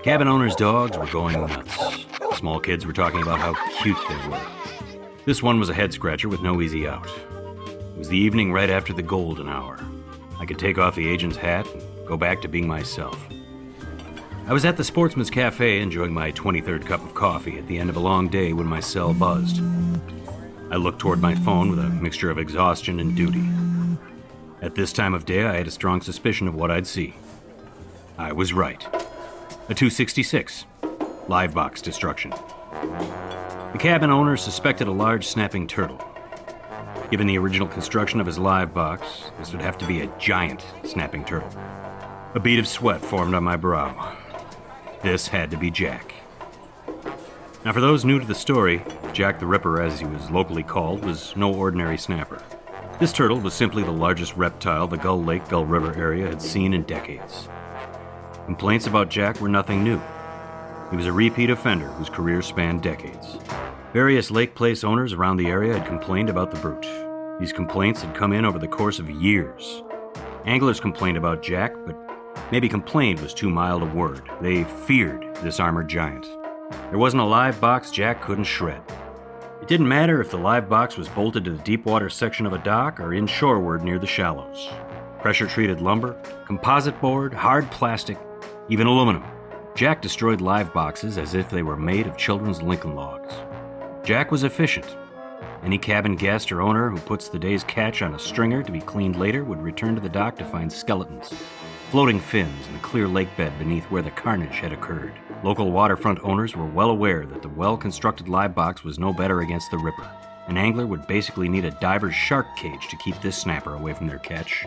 Cabin owners' dogs were going nuts. Small kids were talking about how cute they were. This one was a head scratcher with no easy out. It was the evening right after the golden hour. I could take off the agent's hat and go back to being myself. I was at the Sportsman's Cafe enjoying my 23rd cup of coffee at the end of a long day when my cell buzzed. I looked toward my phone with a mixture of exhaustion and duty. At this time of day, I had a strong suspicion of what I'd see. I was right. A 266. Live box destruction. The cabin owner suspected a large snapping turtle. Given the original construction of his live box, this would have to be a giant snapping turtle. A bead of sweat formed on my brow. This had to be Jack. Now, for those new to the story, Jack the Ripper, as he was locally called, was no ordinary snapper. This turtle was simply the largest reptile the Gull Lake, Gull River area had seen in decades. Complaints about Jack were nothing new. He was a repeat offender whose career spanned decades. Various lake place owners around the area had complained about the brute. These complaints had come in over the course of years. Anglers complained about Jack, but maybe complained was too mild a word. They feared this armored giant. There wasn't a live box Jack couldn't shred. It didn't matter if the live box was bolted to the deep water section of a dock or inshoreward near the shallows. Pressure treated lumber, composite board, hard plastic, even aluminum. Jack destroyed live boxes as if they were made of children's Lincoln logs. Jack was efficient. Any cabin guest or owner who puts the day's catch on a stringer to be cleaned later would return to the dock to find skeletons, floating fins, and a clear lake bed beneath where the carnage had occurred. Local waterfront owners were well aware that the well constructed live box was no better against the Ripper. An angler would basically need a diver's shark cage to keep this snapper away from their catch.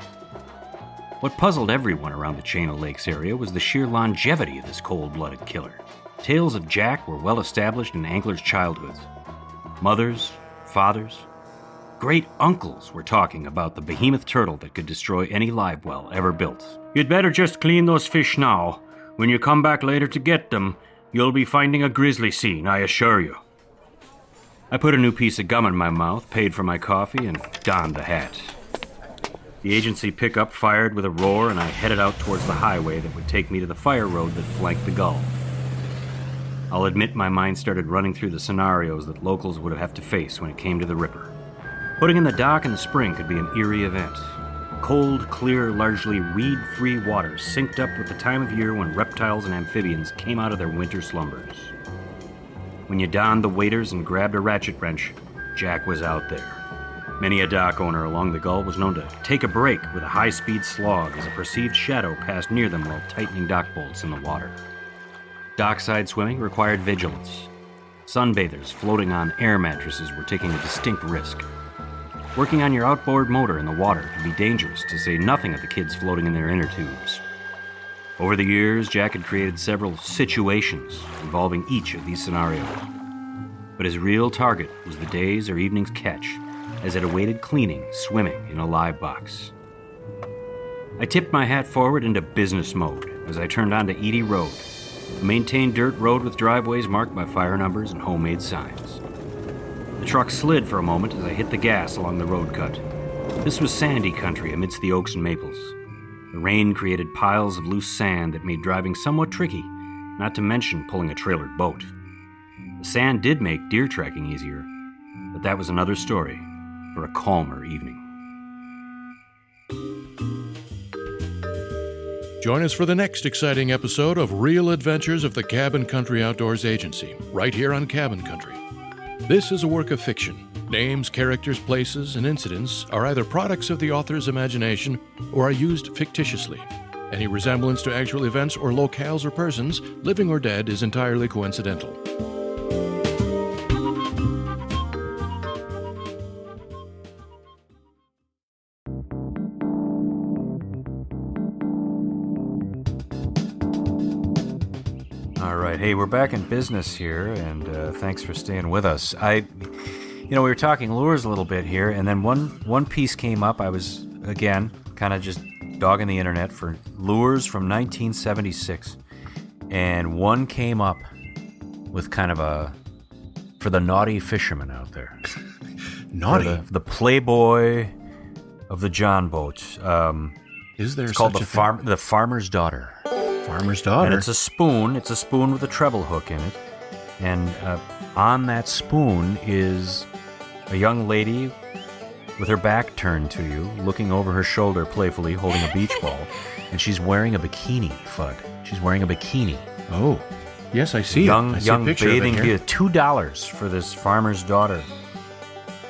What puzzled everyone around the Chain of Lakes area was the sheer longevity of this cold blooded killer. Tales of Jack were well established in anglers' childhoods. Mothers, fathers, great uncles were talking about the behemoth turtle that could destroy any live well ever built. You'd better just clean those fish now. When you come back later to get them, you'll be finding a grisly scene, I assure you. I put a new piece of gum in my mouth, paid for my coffee, and donned the hat. The agency pickup fired with a roar, and I headed out towards the highway that would take me to the fire road that flanked the Gull. I'll admit my mind started running through the scenarios that locals would have to face when it came to the Ripper. Putting in the dock in the spring could be an eerie event. Cold, clear, largely weed free water synced up with the time of year when reptiles and amphibians came out of their winter slumbers. When you donned the waders and grabbed a ratchet wrench, Jack was out there. Many a dock owner along the Gull was known to take a break with a high speed slog as a perceived shadow passed near them while tightening dock bolts in the water. Dockside swimming required vigilance. Sunbathers floating on air mattresses were taking a distinct risk. Working on your outboard motor in the water could be dangerous, to say nothing of the kids floating in their inner tubes. Over the years, Jack had created several situations involving each of these scenarios. But his real target was the day's or evening's catch as it awaited cleaning, swimming in a live box. I tipped my hat forward into business mode as I turned onto Edie Road, a maintained dirt road with driveways marked by fire numbers and homemade signs. The truck slid for a moment as I hit the gas along the road cut. This was sandy country amidst the oaks and maples. The rain created piles of loose sand that made driving somewhat tricky, not to mention pulling a trailered boat. The sand did make deer tracking easier, but that was another story for a calmer evening. Join us for the next exciting episode of Real Adventures of the Cabin Country Outdoors Agency, right here on Cabin Country. This is a work of fiction. Names, characters, places, and incidents are either products of the author's imagination or are used fictitiously. Any resemblance to actual events or locales or persons, living or dead, is entirely coincidental. Hey, we're back in business here, and uh, thanks for staying with us. I, you know, we were talking lures a little bit here, and then one one piece came up. I was again kind of just dogging the internet for lures from 1976, and one came up with kind of a for the naughty fisherman out there, Naughty? The, the playboy of the John boat. Um, is there it's called the a thing? farm the farmer's daughter. Farmer's daughter? And it's a spoon. It's a spoon with a treble hook in it. And uh, on that spoon is a young lady with her back turned to you, looking over her shoulder playfully, holding a beach ball. And she's wearing a bikini, Fudd. She's wearing a bikini. oh, yes, I see. young it. I see young a picture bathing here. Two dollars for this farmer's daughter.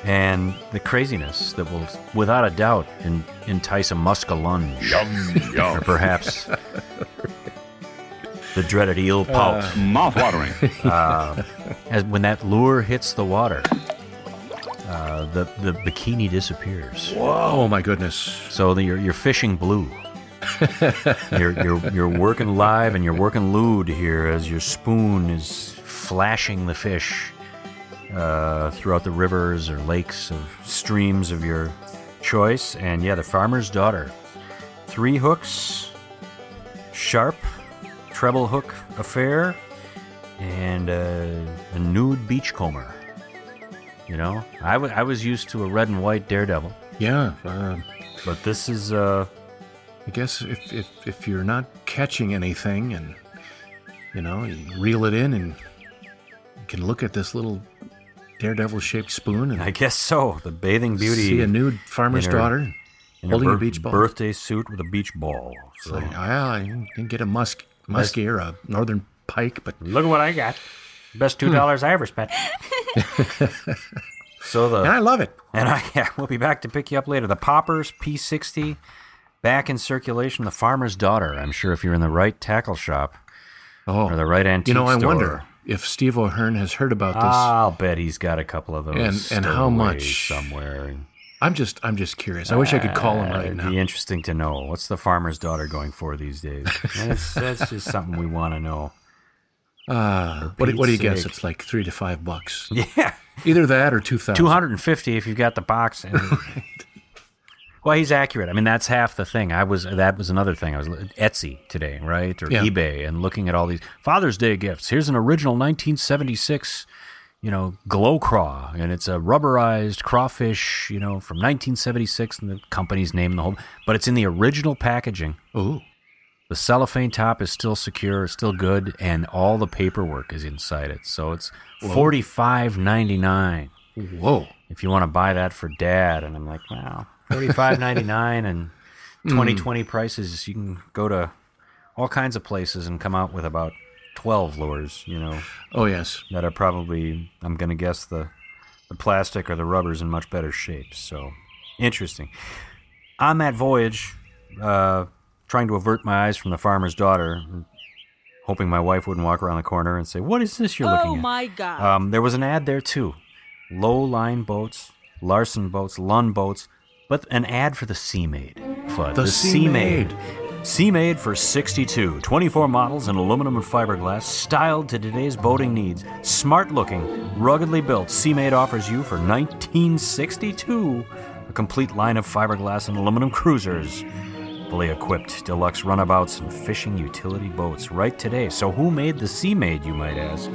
And the craziness that will, without a doubt, en- entice a muskellunge. Young, young, or perhaps the dreaded eel pout. Mouth-watering. uh, as when that lure hits the water, uh, the the bikini disappears. Oh my goodness! So the, you're you're fishing blue. you're you're you're working live and you're working lewd here as your spoon is flashing the fish uh, throughout the rivers or lakes of streams of your choice. And yeah, the farmer's daughter, three hooks, sharp treble hook affair, and uh, a nude beachcomber. You know, I was used to a red and white daredevil, Yeah, uh, but this is uh, I guess if, if if you're not catching anything, and you know, you reel it in, and you can look at this little daredevil-shaped spoon, and I guess so. The bathing beauty. see a nude farmer's in her- daughter in her holding a bir- beach ball. birthday suit with a beach ball. It's So, like, ah, I can get a musk muskie or a northern pike, but look at what I got. Best two hmm. dollars I ever spent. so the and I love it. And I, yeah, we'll be back to pick you up later. The Poppers P60 back in circulation. The Farmer's Daughter. I'm sure if you're in the right tackle shop Oh, or the right antique you know, I store, wonder. if Steve O'Hearn has heard about this. I'll bet he's got a couple of those. And- and how much- somewhere? I'm just I'm just curious. I wish I could call him Uh, right it'd now. Be interesting to know what's the farmer's daughter going for these days. that's, that's just something we want to know. Uh, what, do- what do you Pete's guess? It's like three to five bucks. Yeah, Either that or two thousand. two hundred and fifty if you've got the box. And, Well, he's accurate. I mean, that's half the thing. I was that was another thing. I was Etsy today, right, or Yeah. eBay, and looking at all these Father's Day gifts. Here's an original 1976, you know, glow craw, and it's a rubberized crawfish, you know, from 1976, and the company's name and the whole. But it's in the original packaging. Ooh, The cellophane top is still secure, still good, and all the paperwork is inside it. So it's forty five ninety nine whoa! if you want to buy that for dad. And I'm like, wow, forty five ninety nine and hmm. twenty twenty prices. You can go to all kinds of places and come out with about twelve lures. You know Oh yes. that are probably I'm going to guess the the plastic or the rubber's in much better shape. So interesting. On that voyage, uh, trying to avert my eyes from the farmer's daughter, hoping my wife wouldn't walk around the corner and say, "What is this you're looking at?" Oh my God. Um, there was an ad there too. Lowe line boats, Larson boats, Lund boats, but an ad for the Seamaid. Fudd. The Seamaid. Seamaid for 62. 24 models in aluminum and fiberglass, styled to today's boating needs. Smart looking, ruggedly built, Seamaid offers you for 1962 a complete line of fiberglass and aluminum cruisers. Fully equipped deluxe runabouts and fishing utility boats right today. So, who made the Seamaid, you might ask?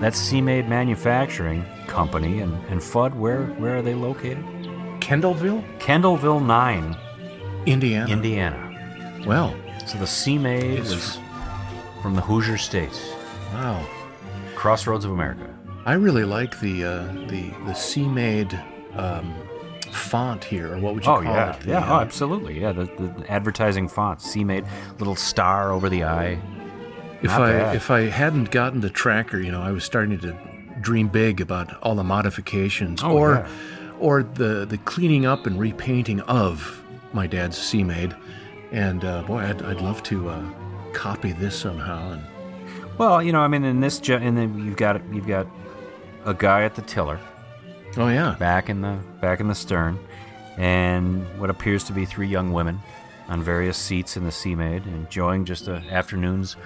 That's Seamaid Manufacturing Company. And, and Fudd, where, where are they located? Kendallville, Kendallville 9, Indiana. Indiana. Well, So the Seamaid It's- was from the Hoosier States, wow. crossroads of America. I really like the uh, the the Seamaid um, font here, or what would you Oh call yeah, it? The, yeah, oh, uh, absolutely, yeah. The, the advertising font, Seamaid, little star over the eye. If Not I bad. if I hadn't gotten the tracker, you know, I was starting to dream big about all the modifications, Oh, or yeah. or the the cleaning up and repainting of my dad's Seamaid, and uh, boy, I'd, I'd love to uh, copy this somehow. And Well, you know, I mean, in this, ge- and then you've got you've got a guy at the tiller, oh yeah, back in the back in the stern, and what appears to be three young women on various seats in the Seamaid, enjoying just a afternoon's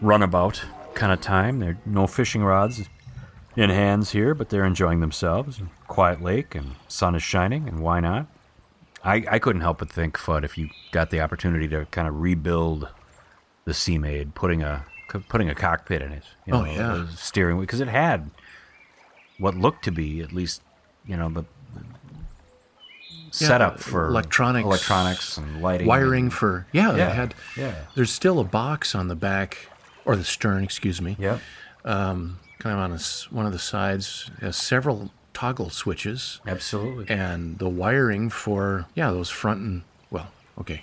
runabout kind of time. There are no fishing rods in hands here, but they're enjoying themselves. Quiet lake and sun is shining, and why not? I, I couldn't help but think, Fudd, if you got the opportunity to kind of rebuild the Seamaid, putting a putting a cockpit in it, you Oh, yeah. a steering wheel, because it had what looked to be at least, you know, the setup for electronics, electronics and lighting, wiring and- for yeah, Yeah, It had yeah. There's still a box on the back or the stern, excuse me. Yep. Um, kind of on a one of the sides has several toggle switches. Absolutely. and the wiring for yeah those front and well okay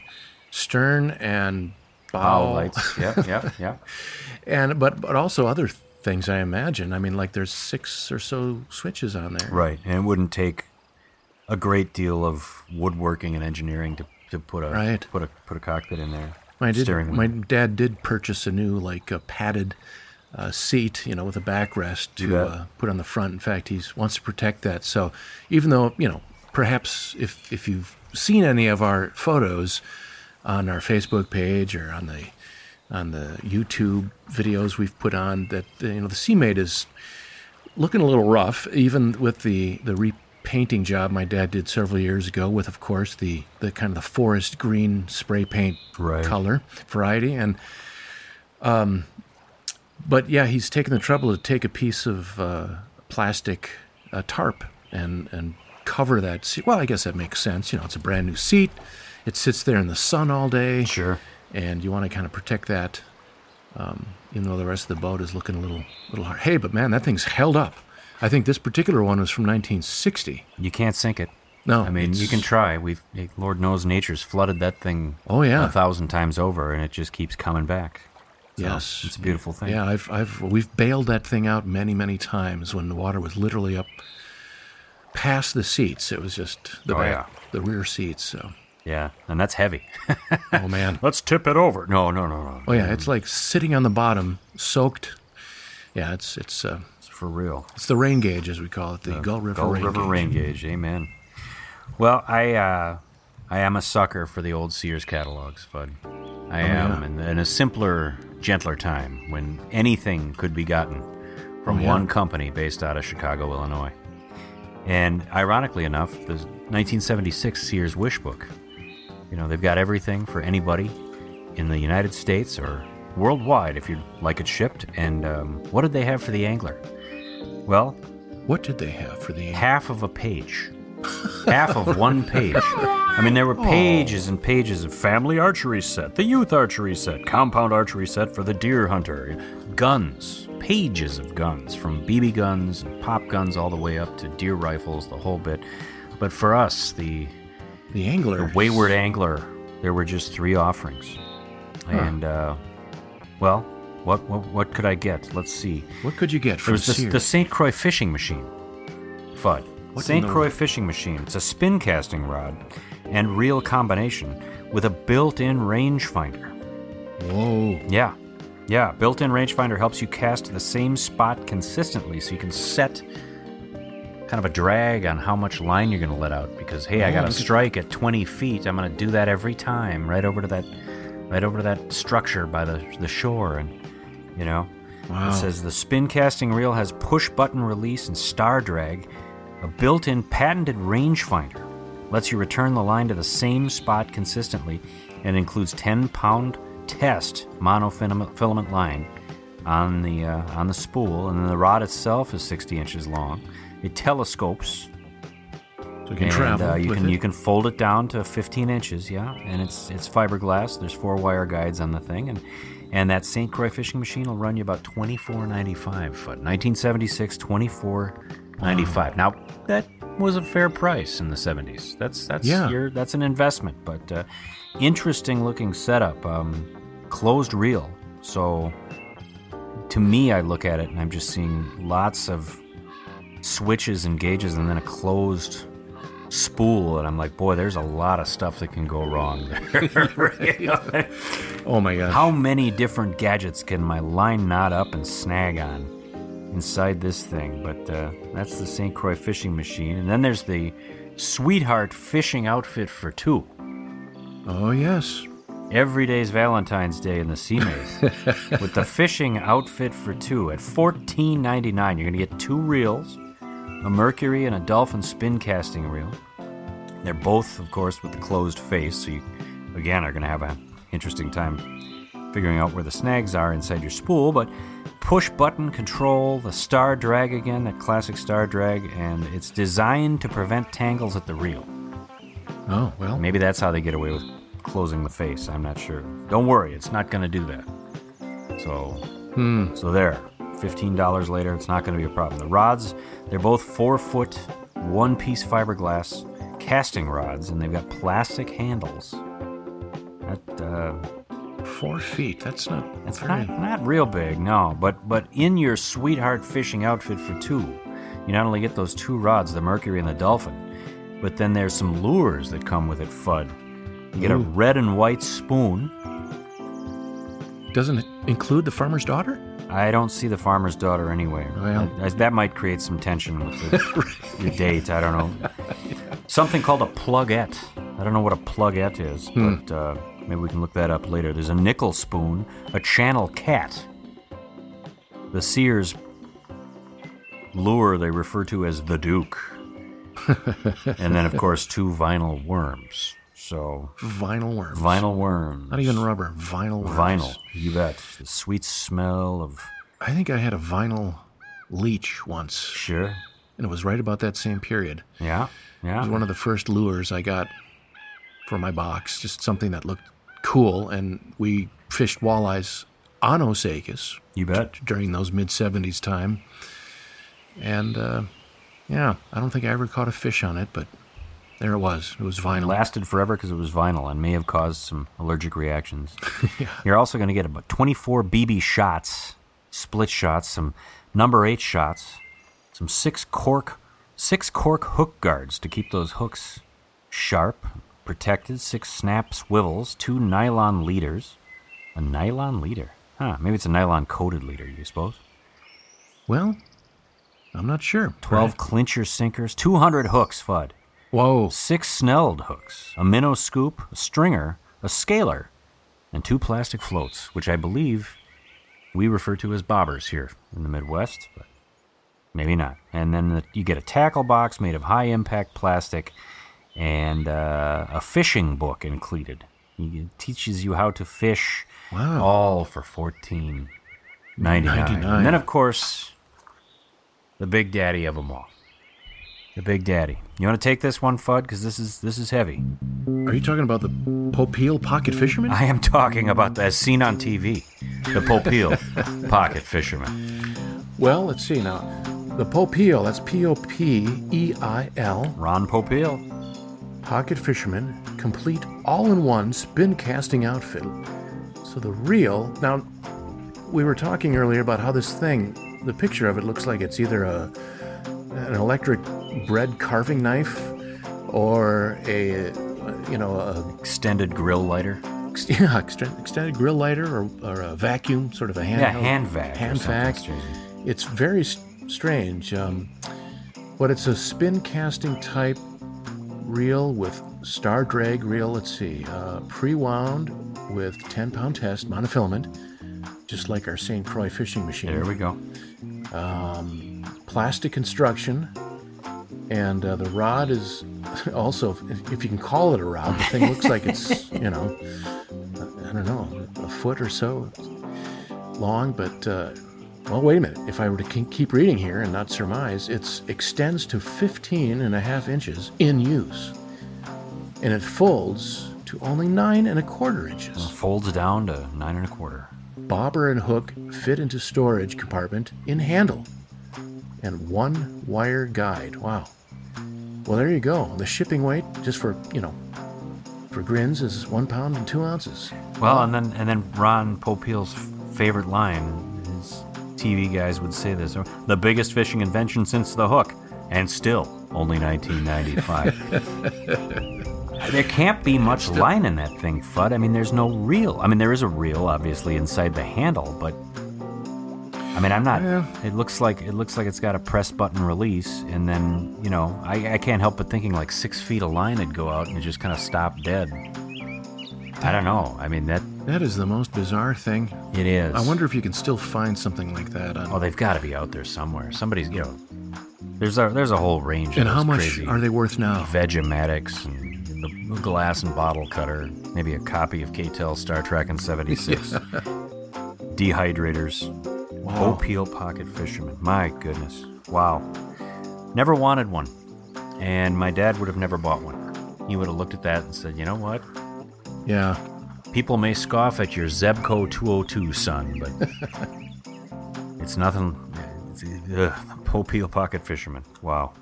stern and bow, Bow lights. Yep, yep, yep. and but but also other things I imagine. I mean like there's six or so switches on there. Right, and it wouldn't take a great deal of woodworking and engineering to, to put a Right. put a put a cockpit in there. My did my dad did purchase a new like a padded uh, seat, you know, with a backrest to uh, put on the front. In fact, he wants to protect that. So even though you know, perhaps if if you've seen any of our photos on our Facebook page or on the on the YouTube videos we've put on, that you know the Seamaid is looking a little rough, even with the the repainting job my dad did several years ago, with of course the the kind of the forest green spray paint Right. color variety, and um, but yeah, he's taken the trouble to take a piece of uh, plastic uh, tarp and and cover that seat. Well, I guess that makes sense. You know, it's a brand new seat. It sits there in the sun all day Sure. and you want to kind of protect that, um, even though the rest of the boat is looking a little little hard. Hey, but man, that thing's held up. I think this particular one was from 1960. You can't sink it. No, I mean you can try. We've Lord knows nature's flooded that thing. Oh, yeah. a thousand times over, and it just keeps coming back. Yes, it's a beautiful thing. Yeah, I've I've we've bailed that thing out many many times when the water was literally up past the seats. It was just the Oh, back, the rear seats. So, yeah, and that's heavy. oh man, Let's tip it over. No, no, no, no. oh yeah, it's like sitting on the bottom, soaked Yeah, it's it's uh, It's for real. it's the rain gauge as we call it, the Gull River Gull rain River gauge. rain gauge. Amen. Well, I uh, I am a sucker for the old Sears catalogs, Fudd. I am, yeah. in, in a simpler, gentler time when anything could be gotten from Oh, yeah. one company based out of Chicago, Illinois. And ironically enough, the 1976 Sears Wish Book. You know, they've got everything for anybody in the United States or worldwide if you'd like it shipped. And um, what did they have for the angler? Well, What did they have for the? half of a page. Half of one page. I mean, there were pages and pages of family archery set, the youth archery set, compound archery set for the deer hunter, guns, pages of guns, from BB guns and pop guns all the way up to deer rifles, the whole bit. But for us, the, The angler. the wayward angler, there were just three offerings. And, uh, well, what, what what could I get? Let's see. What could you get from was the, the St. Croix fishing machine. Fudd. St. Croix fishing machine. It's a spin casting rod and reel combination with a built in rangefinder. Whoa. Yeah. Yeah. Built in rangefinder helps you cast the same spot consistently so you can set kind of a drag on how much line you're going to let out because hey, I Oh, got a strike at 20 feet. I'm going to do that every time right over to that right over to that structure by the the shore and you know Wow. it says the spin casting reel has push button release and star drag, a built in patented rangefinder. Lets you return the line to the same spot consistently and includes 10 pound test monofilament filament line on the, uh, on the spool. And then the rod itself is 60 inches long. It telescopes. So you can and, travel uh, you can it. you can fold it down to 15 inches, yeah, and it's it's fiberglass. There's four wire guides on the thing, and and that St. Croix fishing machine will run you about 24.95 foot. 1976, 24.95. Now that was a fair price in the 70s. That's that's Yeah. your that's an investment, but uh, interesting looking setup. Um, closed reel, so to me, I look at it and I'm just seeing lots of switches and gauges, and then a closed spool, and I'm like, boy, there's a lot of stuff that can go wrong there. Oh my god. How many different gadgets can my line knot up and snag on inside this thing? But uh, that's the St. Croix fishing machine. And then there's the Sweetheart fishing outfit for two. Oh yes. Every day's Valentine's Day in the Sea Maze with the fishing outfit for two at fourteen ninety nine. You're gonna get two reels, a Mercury and a Dolphin spin casting reel. They're both, of course, with the closed face, so you again are gonna have an interesting time figuring out where the snags are inside your spool. But push button control, the star drag again, that classic star drag, and it's designed to prevent tangles at the reel. Oh well. Maybe that's how they get away with closing the face. I'm not sure. Don't worry, it's not going to do that. So, so there. Fifteen dollars later, it's not going to be a problem. The rods, they're both four foot, one piece fiberglass casting rods, and they've got plastic handles. That uh, Four feet. That's not. it's very, not not real big, no. But but in your sweetheart fishing outfit for two, you not only get those two rods, the Mercury and the Dolphin, but then there's some lures that come with it. Fudd. You get a red and white spoon. Doesn't it include the farmer's daughter? I don't see the farmer's daughter anywhere. Well. that, that might create some tension with the, your date. I don't know. Something called a plugette. I don't know what a plugette is, Hmm. but uh, maybe we can look that up later. There's a nickel spoon, a channel cat, the Sears lure they refer to as the Duke, and then of course two vinyl worms. So Vinyl worms. vinyl worms, Not even rubber. Vinyl worms. vinyl. You bet. The sweet smell of I think I had a vinyl leech once, sure. and it was right about that same period. Yeah, Yeah. It was one of the first lures I got for my box. Just something that looked cool, and we fished walleyes on Osakis You bet. during those mid '70s time. And uh, yeah, I don't think I ever caught a fish on it, but there it was. It was It vinyl. lasted forever because it was vinyl and may have caused some allergic reactions. You're also going to get about 24 BB shots, split shots, some number eight shots, some six cork, six cork hook guards to keep those hooks sharp, protected, six snap swivels, two nylon leaders, a nylon leader. Huh? Maybe it's a nylon coated leader. You suppose? Well, I'm not sure. 12 clincher sinkers, 200 hooks, Fudd. Whoa. Six snelled hooks, a minnow scoop, a stringer, a scaler, and two plastic floats, which I believe we refer to as bobbers here in the Midwest, but maybe not. And then the, you get a tackle box made of high impact plastic and uh, a fishing book included. It teaches you how to fish, Wow. all for fourteen ninety nine. And then, of course, the big daddy of them all. The big daddy. You want to take this one, Fudd? Because this is this is heavy. Are you talking about the Popeil Pocket Fisherman? I am talking about the, as seen on TV, the Popeil pocket fisherman. Well, let's see now. The Popeil, that's P O P E I L, Ron Popeil. Pocket Fisherman, complete all in one spin casting outfit. So the reel. Now, we were talking earlier about how this thing, the picture of it looks like it's either a an electric bread carving knife or a you know a Extended grill lighter. yeah, extend, extended grill lighter or, or a vacuum, sort of a hand Yeah, hand vac Hand vac. It's very strange, um, but it's a spin casting type reel with star drag reel. Let's see, uh, pre-wound with 10 pound test monofilament, just like our St. Croix fishing machine There we go. Um, plastic construction, and uh, the rod is also, if if you can call it a rod, the thing looks like it's, you know, I don't know, a foot or so long, but, uh, well, wait a minute. If I were to keep reading here and not surmise, it extends to 15 and a half inches in use, and it folds to only nine and a quarter inches. Folds down to nine and a quarter. Bobber and hook fit into storage compartment in handle. And one wire guide. Wow. Well, there you go. The shipping weight, just for, you know, for grins, is one pound and two ounces. Well, and then and then Ron Popeil's favorite line, TV guys would say this: "The biggest fishing invention since the hook, and still only 1995." there can't be much line in that thing, Fudd. I mean, there's no reel. I mean, there is a reel, obviously, inside the handle, but I mean, I'm not. It looks like it looks like it's got a press button release, and then you know, I, I can't help but thinking like six feet of line would go out and just kind of stop dead. I don't know. I mean, that That is the most bizarre thing. it is. I wonder if you can still find something like that on. Oh, they've got to be out there somewhere. Somebody's, you know, there's a there's a whole range. and how much are they worth now? Vegematics and the glass and bottle cutter, maybe a copy of K-tel Star Trek in '76. Dehydrators, Wow. Popeil Pocket Fisherman. My goodness, wow! Never wanted one, and my dad would have never bought one. He would have looked at that and said, "You know what? Yeah. People may scoff at your Zebco 202, son, but it's nothing. It's, ugh, Popeil Pocket Fisherman. Wow.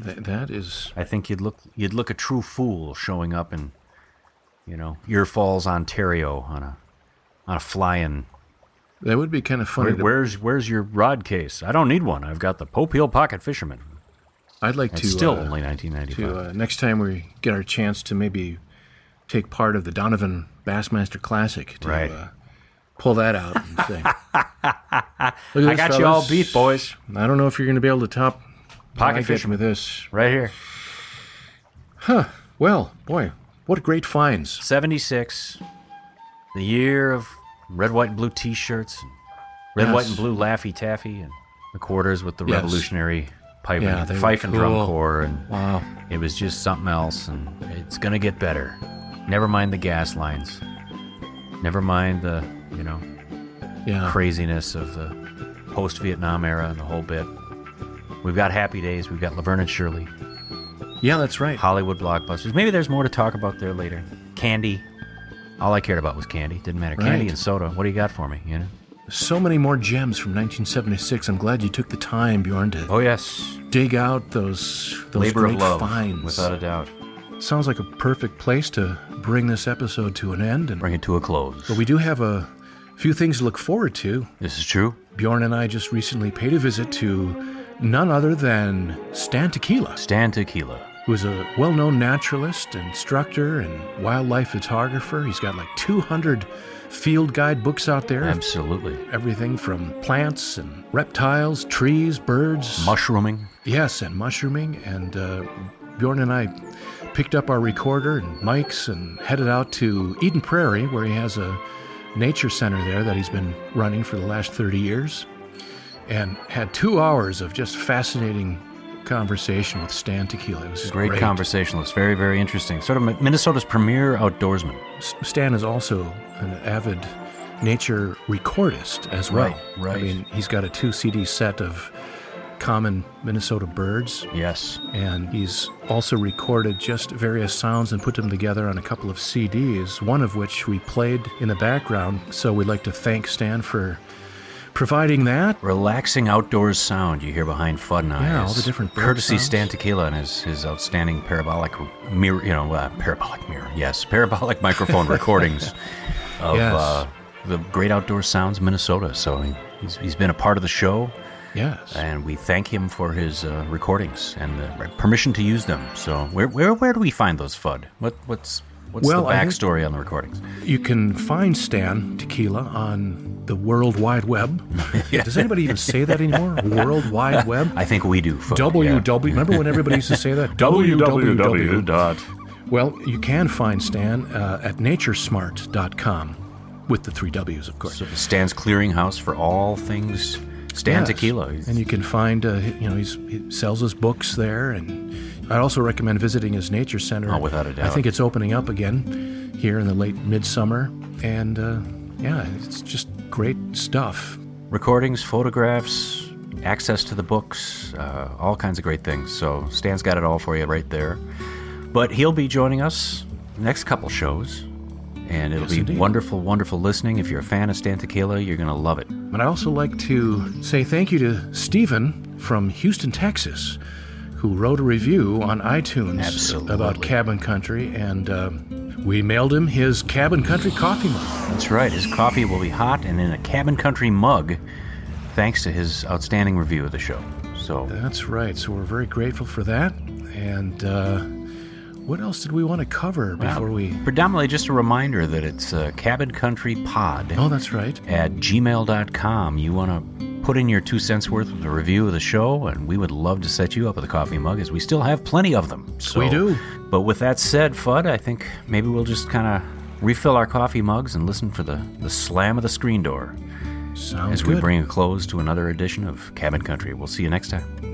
Th- that is. I think you'd look you'd look a true fool showing up in, you know, Ear Falls, Ontario on a on a flying. That would be kind of funny. Where, to- where's where's your rod case? I don't need one. I've got the Popeil Pocket Fisherman. I'd like It's to. still uh, only to 1995. uh, next time we get our chance to maybe take part of the Donovan Bassmaster Classic to Right. uh, pull that out and say, I got you all beat, boys. I don't know if you're going to be able to top Pocket Fisherman. with this. Right here. Huh. Well, boy, what great finds! 76, the year of red, white, and blue T-shirts, and red, white, and blue Laffy Taffy, and the quarters with the Yes. revolutionary pipe Yeah, and were fife and drum corps, and Wow. it was just something else. And it's gonna get better. Never mind the gas lines. Never mind the you know Yeah. craziness of the post-Vietnam era and the whole bit. We've got Happy Days. We've got Laverne and Shirley. Yeah, that's right. Hollywood blockbusters. Maybe there's more to talk about there later. Candy. All I cared about was candy. Didn't matter. Candy and soda. What do you got for me? You know? So many more gems from 1976. I'm glad you took the time, Bjorn, to Oh yes. dig out those those Labor great of love. finds. Without a doubt. Sounds like a perfect place to bring this episode to an end. And Bring it to a close. but we do have a few things to look forward to. This is true. Bjorn and I just recently paid a visit to none other than Stan Tekiela. Stan Tekiela. who's a well known naturalist, instructor, and wildlife photographer. He's got like 200 field guide books out there. Absolutely. Everything from plants and reptiles, trees, birds. Mushrooming. Yes, and mushrooming. And uh, Bjorn and I picked up our recorder and mics and headed out to Eden Prairie, where he has a nature center there that he's been running for the last 30 years, and had two hours of just fascinating conversation with Stan Tekiela. It was Great, great. conversationalist. Very, very interesting. Sort of Minnesota's premier outdoorsman. S- Stan is also an avid nature recordist as well. Right, right. I mean, he's got a two CD set of common Minnesota birds, Yes. and he's also recorded just various sounds and put them together on a couple of CDs, one of which we played in the background. So we'd like to thank Stan for providing that. Relaxing outdoors sound you hear behind Fudd and I. Yeah, all the different courtesy sounds. Stan Tekiela and his his outstanding parabolic mirror, you know, uh, parabolic mirror. Yes, parabolic microphone recordings of Yes. uh, the great outdoor sounds Minnesota. So he, he's he's been a part of the show, Yes. and we thank him for his uh, recordings and the permission to use them. So where where where do we find those Fudd? What what's what's Well, the backstory on the recordings? You can find Stan Tekiela on the World Wide Web. Does anybody even say that anymore? World Wide Web? I think we do. Fudd, W yeah. W. Remember when everybody used to say that? www dot Well, you can find Stan uh, at naturesmart.com with the three W's, of course. So Stan's clearinghouse for all things Stan Yes. Tekiela. And you can find, uh, you know, he's, he sells his books there. And I'd also recommend visiting his nature center. Oh, without a I doubt. I think it's opening up again here in the late midsummer. And uh, yeah, it's just great stuff. recordings, photographs, access to the books, uh, all kinds of great things. So Stan's got it all for you right there. But he'll be joining us next couple shows, and it'll Yes, be indeed. wonderful, wonderful listening. If you're a fan of Stan Tekiela, you're going to love it. But I'd also like to say thank you to Stephen from Houston, Texas, who wrote a review on iTunes Absolutely. about Cabin Country, and uh, we mailed him his Cabin Country coffee mug. That's right. His coffee will be hot and in a cabin country mug, thanks to his outstanding review of the show. So That's right. So we're very grateful for that. And uh, what else did we want to cover before we? predominantly just a reminder that it's uh, Cabin Country Pod. Oh, that's right. at gmail.com. You want to put in your two cents worth of a review of the show, and we would love to set you up with a coffee mug, as we still have plenty of them. So, We do. But with that said, Fudd, I think maybe we'll just kind of refill our coffee mugs and listen for the, the slam of the screen door Sounds as we good. bring a close to another edition of Cabin Country. We'll see you next time.